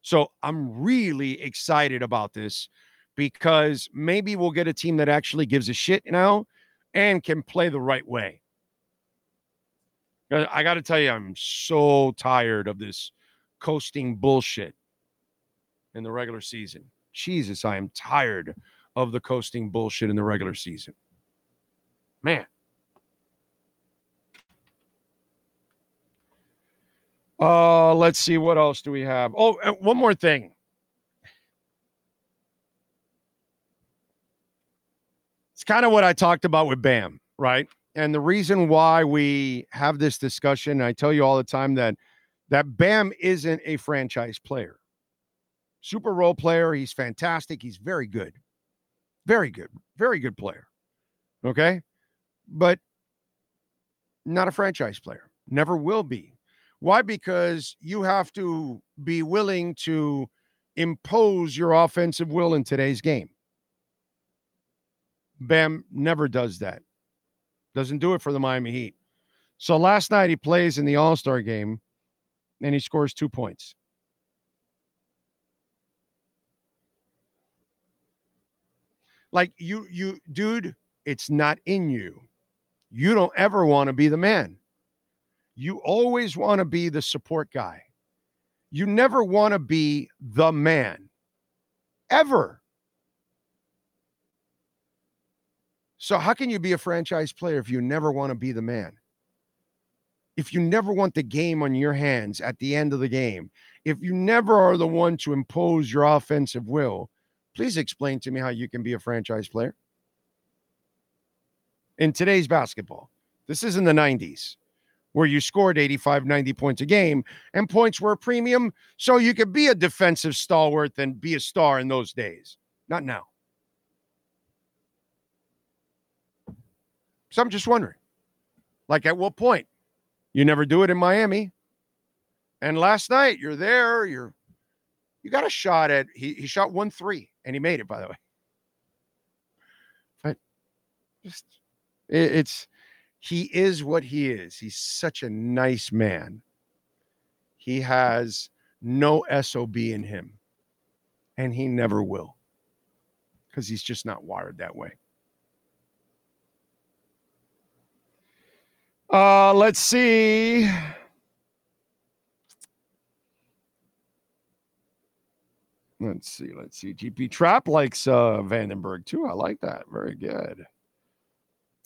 So I'm really excited about this because maybe we'll get a team that actually gives a shit now and can play the right way. Uh, I got to tell you, I'm so tired of this coasting bullshit in the regular season. Jesus, I am tired of the coasting bullshit in the regular season. Man. Uh, let's see what else do we have. Oh, one more thing. It's kind of what I talked about with Bam, right? And the reason why we have this discussion, I tell you all the time that that Bam isn't a franchise player. Super role player, he's fantastic, he's very good. Very good. Very good player. Okay? But not a franchise player. Never will be. Why? Because you have to be willing to impose your offensive will in today's game. Bam never does that. Doesn't do it for the Miami Heat. So last night he plays in the All Star game and he scores two points. Like you, you, dude, it's not in you. You don't ever want to be the man. You always want to be the support guy. You never want to be the man, ever. So, how can you be a franchise player if you never want to be the man? If you never want the game on your hands at the end of the game, if you never are the one to impose your offensive will, please explain to me how you can be a franchise player in today's basketball. This is in the 90s where you scored 85, 90 points a game and points were a premium. So you could be a defensive stalwart and be a star in those days. Not now. So I'm just wondering, like, at what point? You never do it in Miami. And last night you're there, you're you got a shot at he, he shot one three and he made it, by the way. But just it, it's he is what he is. He's such a nice man. He has no SOB in him, and he never will because he's just not wired that way. Uh, let's see. Let's see. Let's see. GP Trap likes uh, Vandenberg too. I like that. Very good.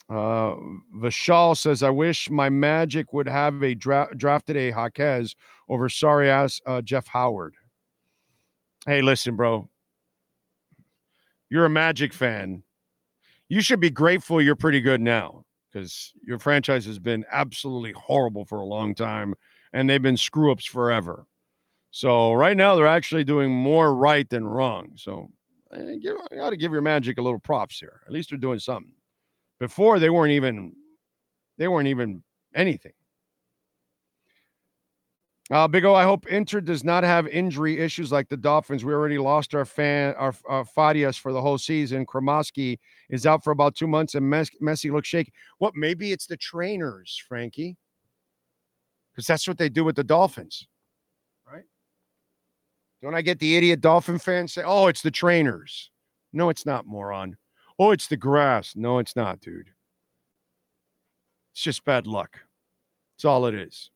Uh, Vishal says, I wish my Magic would have a dra- drafted a Jaquez over sorry ass uh, Jett Howard. Hey, listen, bro. You're a Magic fan. You should be grateful you're pretty good now because your franchise has been absolutely horrible for a long time and they've been screw ups forever. So right now they're actually doing more right than wrong. So you got to give your Magic a little props here. At least they're doing something. Before they weren't even they weren't even anything. Uh, Big O, I hope Inter does not have injury issues like the Dolphins. We already lost our fan, our, our Farías for the whole season. Kremoski is out for about two months, and Mes- Messi looks shaky. What? Maybe it's the trainers, Frankie, because that's what they do with the Dolphins? Don't I get the idiot Dolphin fans say, "Oh, it's the trainers"? No, it's not, moron. Oh, it's the grass. No, it's not, dude. It's just bad luck. That's all it is.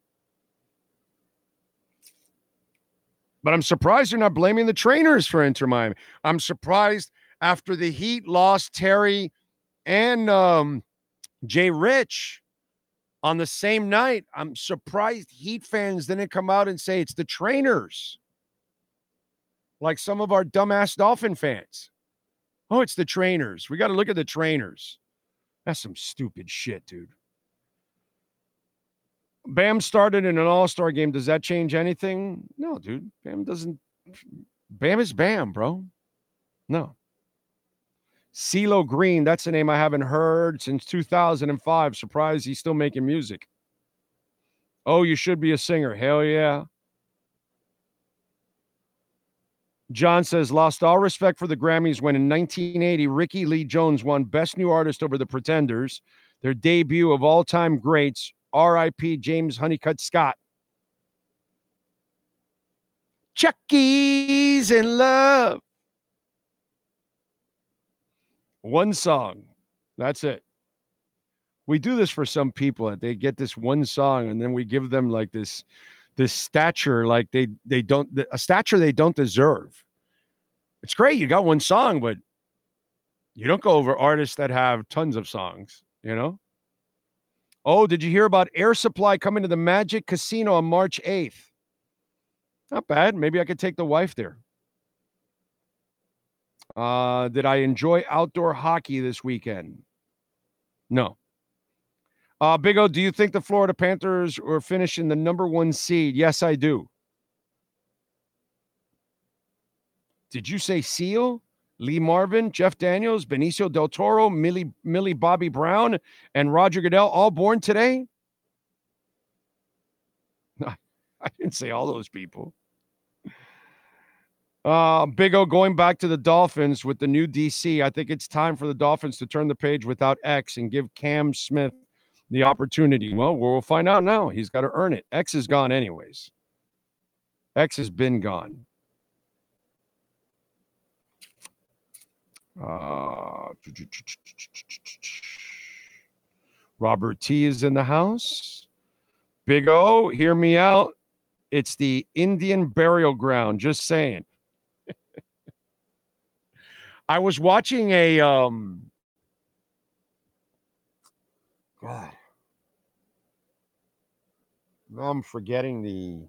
But I'm surprised you're not blaming the trainers for Inter Miami. I'm surprised after the Heat lost Terry and um, Jay Rich on the same night. I'm surprised Heat fans didn't come out and say it's the trainers, like some of our dumbass Dolphin fans. Oh, it's the trainers. We got to look at the trainers. That's some stupid shit, dude. Bam started in an all star game. Does that change anything? No, dude. Bam doesn't. Bam is Bam, bro. No. CeeLo Green, that's a name I haven't heard since 2005. Surprised he's still making music. Oh, you should be a singer. Hell yeah. John says, lost all respect for the Grammys when in 1980, Rickie Lee Jones won Best New Artist over the Pretenders, their debut of all time greats, R.I.P. James Honeyman-Scott. Chucky's in love. One song. That's it. We do this for some people. They get this one song and then we give them like this this stature like they they don't a stature they don't deserve. It's great you got one song but you don't go over artists that have tons of songs, you know? Oh, did you hear about Air Supply coming to the Magic Casino on March 8th? Not bad. Maybe I could take the wife there. Uh, did I enjoy outdoor hockey this weekend? No. Uh, Big O, do you think the Florida Panthers are finishing the number one seed? Yes, I do. Did you say Seal, Lee Marvin, Jeff Daniels, Benicio del Toro, Millie, Millie Bobby Brown, and Roger Goodell all born today? I didn't say all those people. Uh, Big O going back to the Dolphins with the new DC. I think it's time for the Dolphins to turn the page without X and give Cam Smith the opportunity. Well, we'll find out now. He's got to earn it. X is gone, anyways. X has been gone. Uh, Robert T is in the house. Big O, hear me out. It's the Indian burial ground. Just saying. I was watching a um God. Now I'm forgetting the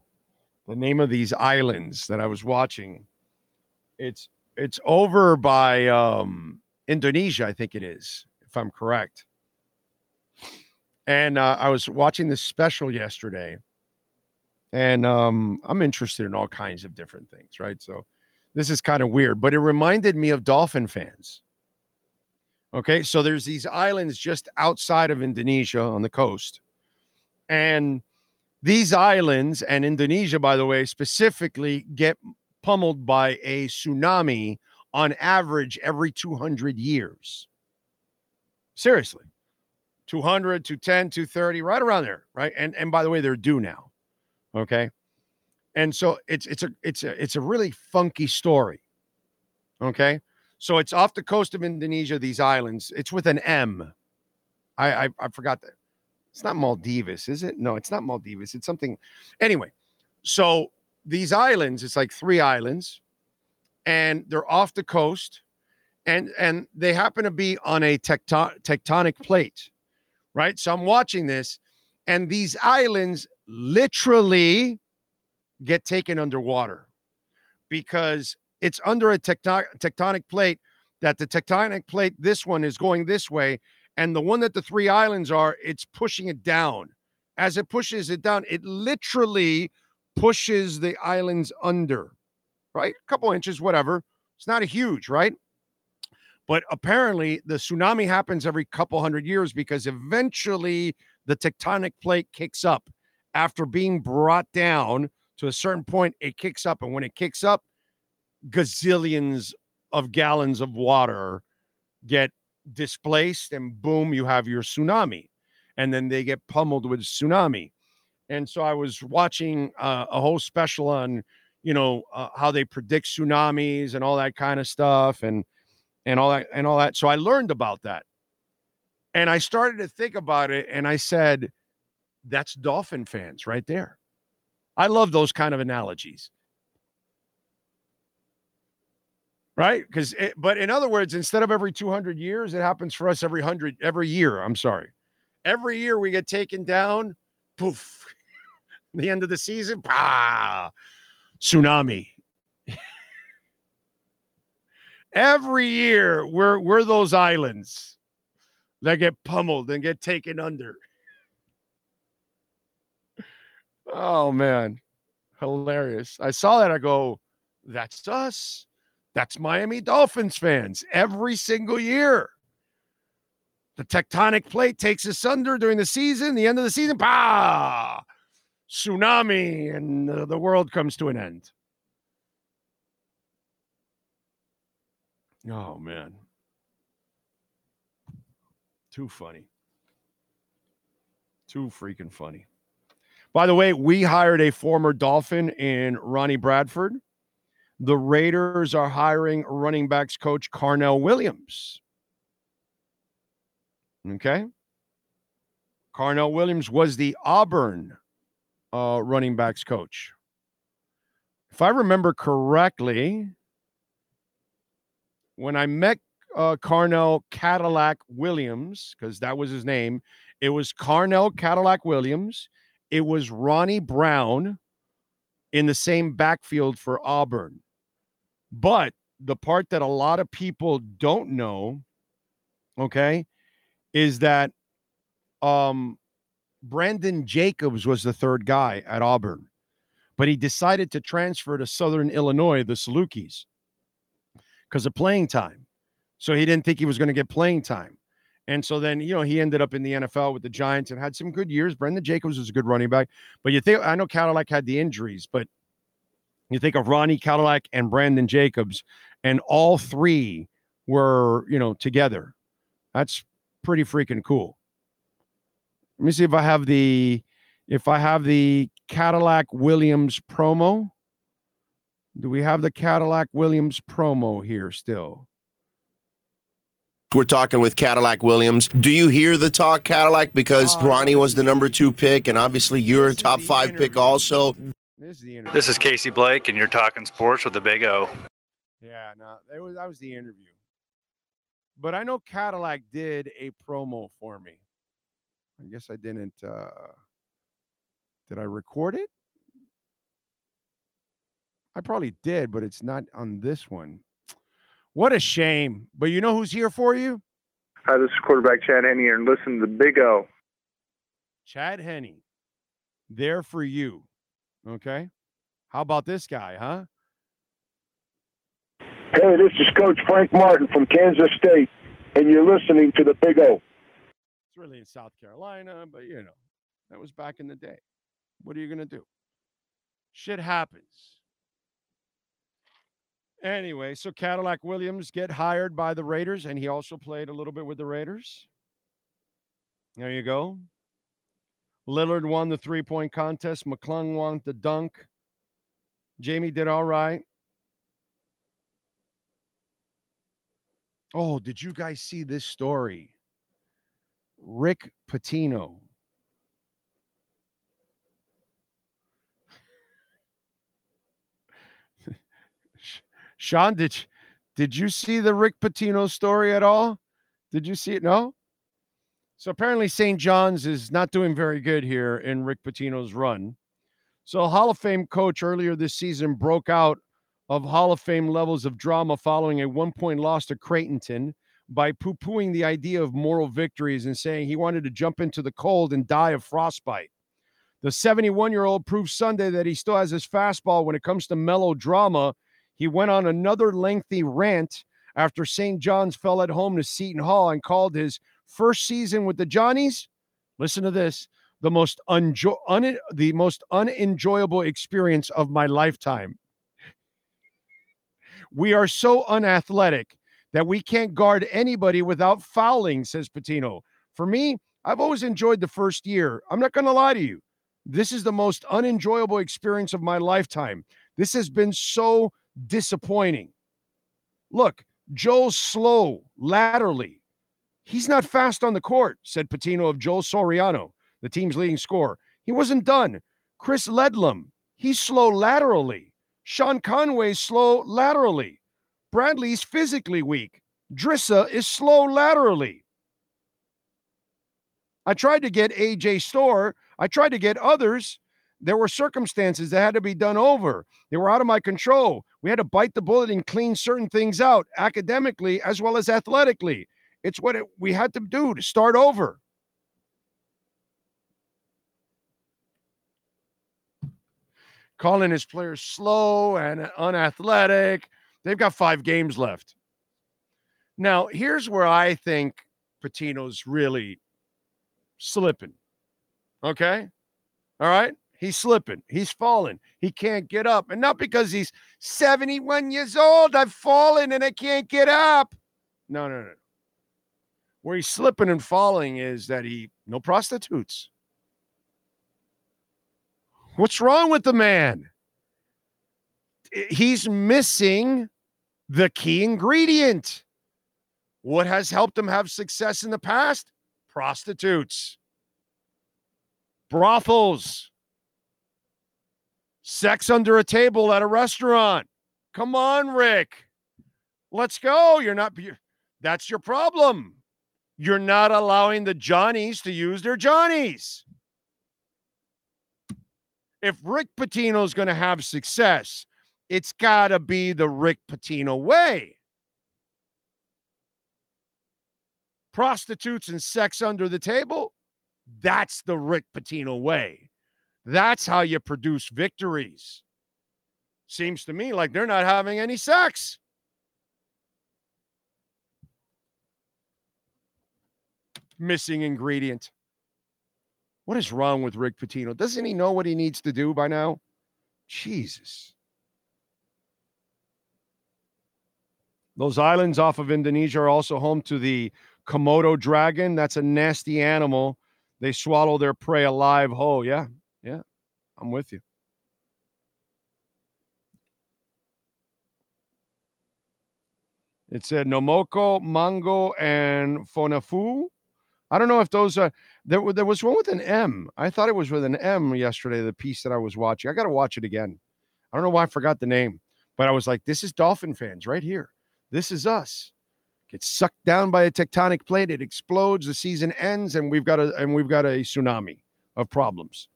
the name of these islands that I was watching. It's it's over by um Indonesia, I think it is, if I'm correct. And uh, I was watching this special yesterday, and um, I'm interested in all kinds of different things, right? So this is kind of weird, but it reminded me of dolphin fans. Okay, so there's these islands just outside of Indonesia on the coast. And these islands and Indonesia, by the way, specifically get pummeled by a tsunami on average every 200 years. Seriously. 200, 210, 230, right around there, right? And and by the way, they're due now. Okay and so it's it's a it's a it's a really funky story okay so it's off the coast of indonesia these islands it's with an m i i, I forgot that it's not maldives is it no it's not maldives it's something anyway so these islands it's like three islands and they're off the coast and and they happen to be on a tecton- tectonic plate right? So i'm watching this and these islands literally get taken underwater because it's under a tectonic, tectonic plate that the tectonic plate this one is going this way and the one that the three islands are it's pushing it down. As it pushes it down it literally pushes the islands under right a couple inches whatever it's not a huge right but apparently the tsunami happens every couple hundred years because eventually the tectonic plate kicks up after being brought down to a certain point, it kicks up. And when it kicks up, gazillions of gallons of water get displaced, and boom, you have your tsunami. And then they get pummeled with tsunami. And so I was watching uh, a whole special on, you know, uh, how they predict tsunamis and all that kind of stuff, and and all that and all that. So I learned about that, and I started to think about it, and I said, "That's dolphin fans right there." I love those kind of analogies. Right? Because, but in other words, instead of every 200 years, it happens for us every 100, every year. I'm sorry. Every year we get taken down, poof, the end of the season, bah, tsunami. every year we're, we're those islands that get pummeled and get taken under. Oh man, hilarious! I saw that. I go, that's us. That's Miami Dolphins fans every single year. The tectonic plate takes us under during the season. The end of the season, bah, tsunami and the, world comes to an end. Oh, man. Too funny. Too freaking funny. By the way, we hired a former Dolphin in Ronnie Bradford. The Raiders are hiring running backs coach Carnell Williams. Okay. Carnell Williams was the Auburn uh, running backs coach. If I remember correctly, when I met uh, Carnell Cadillac Williams, because that was his name, it was Carnell Cadillac Williams. It was Ronnie Brown in the same backfield for Auburn. But the part that a lot of people don't know, okay, is that um, Brandon Jacobs was the third guy at Auburn, but he decided to transfer to Southern Illinois, the Salukis, because of playing time. So he didn't think he was going to get playing time. And so then, you know, he ended up in the NFL with the Giants and had some good years. Brandon Jacobs was a good running back. But you think, I know Cadillac had the injuries, but you think of Ronnie Cadillac and Brandon Jacobs, and all three were, you know, together. That's pretty freaking cool. Let me see if I have the if I have the Cadillac Williams promo. Do we have the Cadillac Williams promo here still? We're talking with Cadillac Williams. Do you hear the talk, Cadillac? Because uh, Ronnie was the number two pick, and obviously you're a top five interview. pick also. This is the interview. This is Casey Blake, and you're talking sports with the Big O. Yeah, no, that was that was the interview. But I know Cadillac did a promo for me. I guess I didn't. uh Did I record it? I probably did, but it's not on this one. What a shame. But you know who's here for you? Hi, this is quarterback Chad Henne here, and listen to the Big O. Chad Henne, there for you. Okay. How about this guy, huh? Hey, this is Coach Frank Martin from Kansas State, and you're listening to the Big O. It's really in South Carolina, but you know, that was back in the day. What are you going to do? Shit happens. Anyway, so Cadillac Williams get hired by the Raiders, and he also played a little bit with the Raiders. There you go. Lillard won the three point contest. McClung won the dunk. Jamie did all right. Oh, did you guys see this story? Rick Pitino Sean, did did you see the Rick Pitino story at all? Did you see it? No. So apparently St. John's is not doing very good here in Rick Pitino's run. So Hall of Fame coach earlier this season broke out of Hall of Fame levels of drama following a one-point loss to Creighton by poo-pooing the idea of moral victories and saying he wanted to jump into the cold and die of frostbite. The 71-year-old proved Sunday that he still has his fastball when it comes to melodrama he went on another lengthy rant after St. John's fell at home to Seton Hall and called his first season with the Johnnies. Listen to this: the most unjo- un- the most unenjoyable experience of my lifetime. We are so unathletic that we can't guard anybody without fouling, says Pitino. For me, I've always enjoyed the first year. I'm not going to lie to you. This is the most unenjoyable experience of my lifetime. This has been so disappointing. Look, Joel's slow laterally. He's not fast on the court, said Pitino of Joel Soriano, the team's leading scorer. He wasn't done. Chris Ledlum, he's slow laterally. Sean Conway's slow laterally. Bradley's physically weak. Drissa is slow laterally. I tried to get AJ Storr. I tried to get others. There were circumstances that had to be done over. They were out of my control. We had to bite the bullet and clean certain things out academically as well as athletically. It's what it, we had to do to start over. Calling his players slow and unathletic. They've got five games left. Now, here's where I think Pitino's really slipping. Okay. All right. He's slipping. He's falling. He can't get up. And not because he's 71 years old. I've fallen and I can't get up. No, no, no. Where he's slipping and falling is that he, no prostitutes. What's wrong with the man? He's missing the key ingredient. What has helped him have success in the past? Prostitutes, brothels, sex under a table at a restaurant. Come on, Rick. Let's go. You're not, that's your problem. You're not allowing the Johnnies to use their Johnnies. If Rick Pitino is going to have success, it's got to be the Rick Pitino way. Prostitutes and sex under the table, that's the Rick Pitino way. That's how you produce victories. Seems to me like they're not having any sex. Missing ingredient. What is wrong with Rick Pitino? Doesn't he know what he needs to do by now? Jesus. Those islands off of Indonesia are also home to the Komodo dragon. That's a nasty animal. They swallow their prey alive whole. Yeah, yeah, I'm with you. It said Nomoko, Mango, and Fonafu. I don't know if those are there. There was one with an M. I thought it was with an M yesterday. The piece that I was watching. I got to watch it again. I don't know why I forgot the name, but I was like, "This is Dolphin fans right here. This is us." Gets sucked down by a tectonic plate. It explodes. The season ends, and we've got a and we've got a tsunami of problems.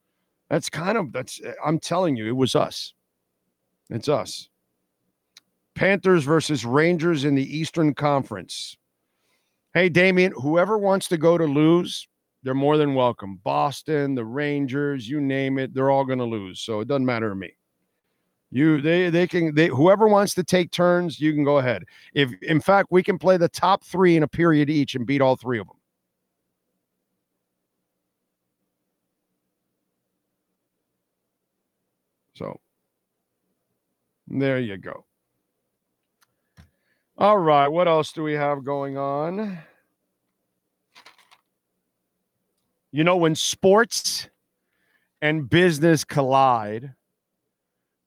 That's kind of that's. I'm telling you, it was us. It's us. Panthers versus Rangers in the Eastern Conference. Hey, Damien, whoever wants to go to lose, they're more than welcome. Boston, the Rangers, you name it, they're all going to lose. So it doesn't matter to me. You they they can they whoever wants to take turns, you can go ahead. If in fact we can play the top 3 in a period each and beat all 3 of them. So there you go. All right, what else do we have going on? You know, when sports and business collide,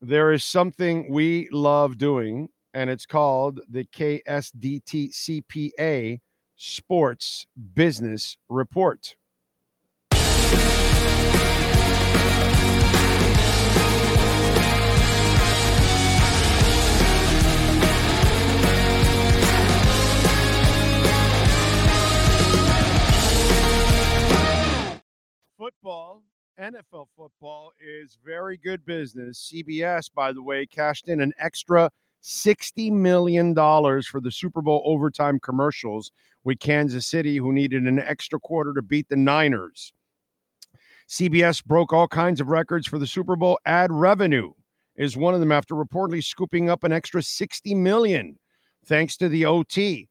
there is something we love doing, and it's called the KSDT CPA Sports Business Report. Football NFL football is very good business. CBS, by the way, cashed in an extra $60 million for the Super Bowl overtime commercials with Kansas City, who needed an extra quarter to beat the Niners. CBS broke all kinds of records for the Super Bowl. Ad revenue is one of them after reportedly scooping up an extra 60 million thanks to the OT.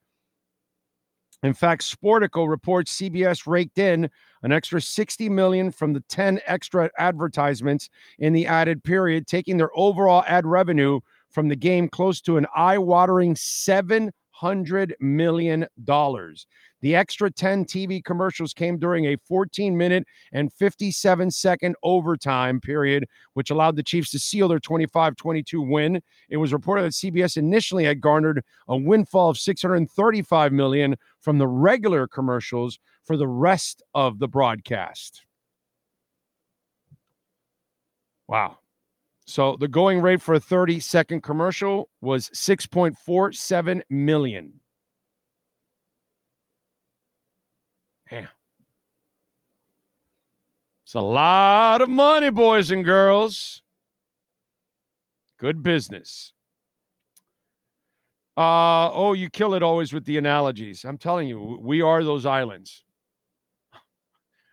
In fact, Sportico reports CBS raked in an extra 60 million from the 10 extra advertisements in the added period, taking their overall ad revenue from the game close to an eye-watering 700 million dollars. The extra 10 TV commercials came during a 14 minute and 57 second overtime period, which allowed the Chiefs to seal their 25 22 win. It was reported that CBS initially had garnered a windfall of 635 million from the regular commercials for the rest of the broadcast. Wow. So the going rate for a 30 second commercial was 6.47 million. Yeah. It's a lot of money, boys and girls. Good business. Uh, oh, you kill it always with the analogies. I'm telling you, we are those islands.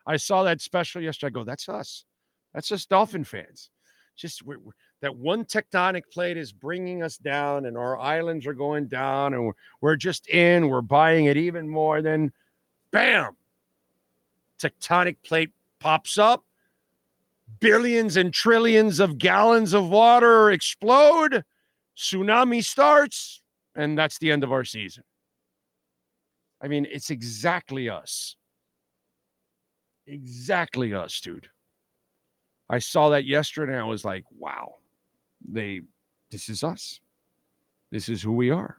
I saw that special yesterday. I go, that's us. That's just Dolphin fans. Just we're, we're, that one tectonic plate is bringing us down, and our islands are going down, and we're, we're just in. We're buying it even more. Then, bam, tectonic plate pops up, billions and trillions of gallons of water explode, tsunami starts, and that's the end of our season. I mean, it's exactly us. Exactly us, dude. I saw that yesterday I was like, wow, they, this is us. This is who we are.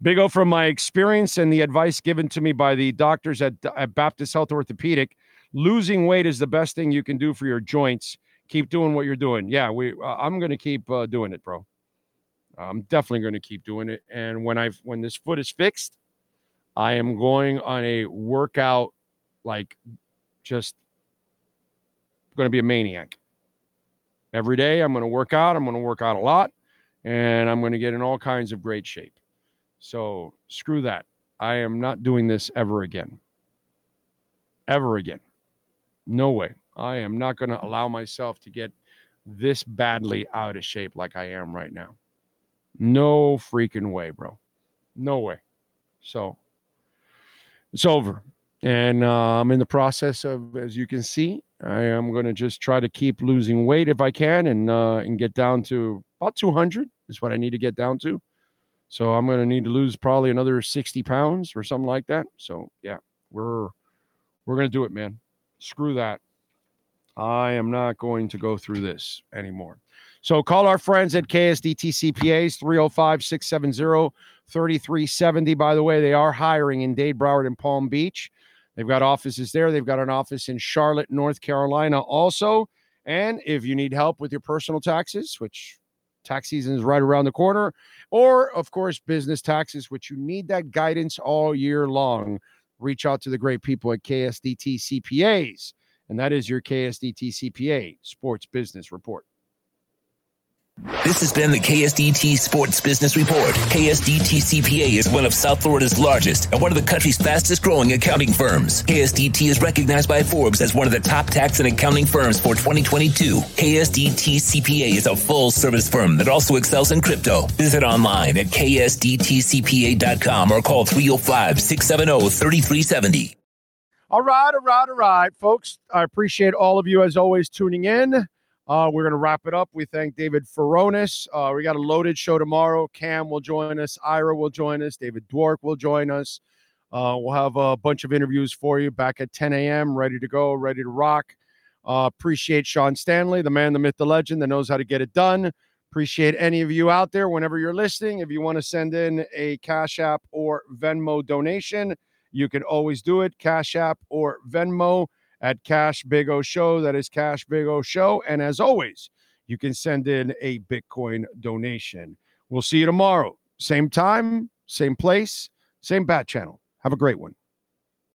Big O, from my experience and the advice given to me by the doctors at, at Baptist Health Orthopedic, losing weight is the best thing you can do for your joints. Keep doing what you're doing. Yeah, we. Uh, I'm going to keep uh, doing it, bro. I'm definitely going to keep doing it. And when I've when this foot is fixed, I am going on a workout, like just going to be a maniac. Every day, I'm going to work out. I'm going to work out a lot, and I'm going to get in all kinds of great shape. So screw that. I am not doing this ever again. Ever again. No way. I am not going to allow myself to get this badly out of shape like I am right now. No freaking way, bro. No way. So it's over. And uh, I'm in the process of, as you can see, I am going to just try to keep losing weight if I can and uh, and get down to about 200 is what I need to get down to. So I'm going to need to lose probably another 60 pounds or something like that. So yeah, we're we're going to do it, man. Screw that. I am not going to go through this anymore. So call our friends at KSDT CPAs 305 670 3370. By the way, they are hiring in Dade, Broward, and Palm Beach. They've got offices there. They've got an office in Charlotte, North Carolina also. And if you need help with your personal taxes, which tax season is right around the corner, or of course, business taxes, which you need that guidance all year long, reach out to the great people at KSDT CPAs. And that is your KSDT CPA Sports Business Report. This has been the KSDT Sports Business Report. KSDT CPA is one of South Florida's largest and one of the country's fastest growing accounting firms. KSDT is recognized by Forbes as one of the top tax and accounting firms for 2022. KSDT CPA is a full service firm that also excels in crypto. Visit online at ksdtcpa.com or call 305 670 3370. All right, all right, all right, folks. I appreciate all of you as always tuning in. Uh, we're going to wrap it up. We thank David Furones. Uh, we got a loaded show tomorrow. Cam will join us. Ira will join us. David Dwork will join us. Uh, we'll have a bunch of interviews for you back at 10 a.m., ready to go, ready to rock. Uh, appreciate Sean Stanley, the man, the myth, the legend that knows how to get it done. Appreciate any of you out there whenever you're listening. If you want to send in a Cash App or Venmo donation, you can always do it. Cash App or Venmo at Cash Big O Show. That is Cash Big O Show. And as always, you can send in a Bitcoin donation. We'll see you tomorrow. Same time, same place, same bat channel. Have a great one.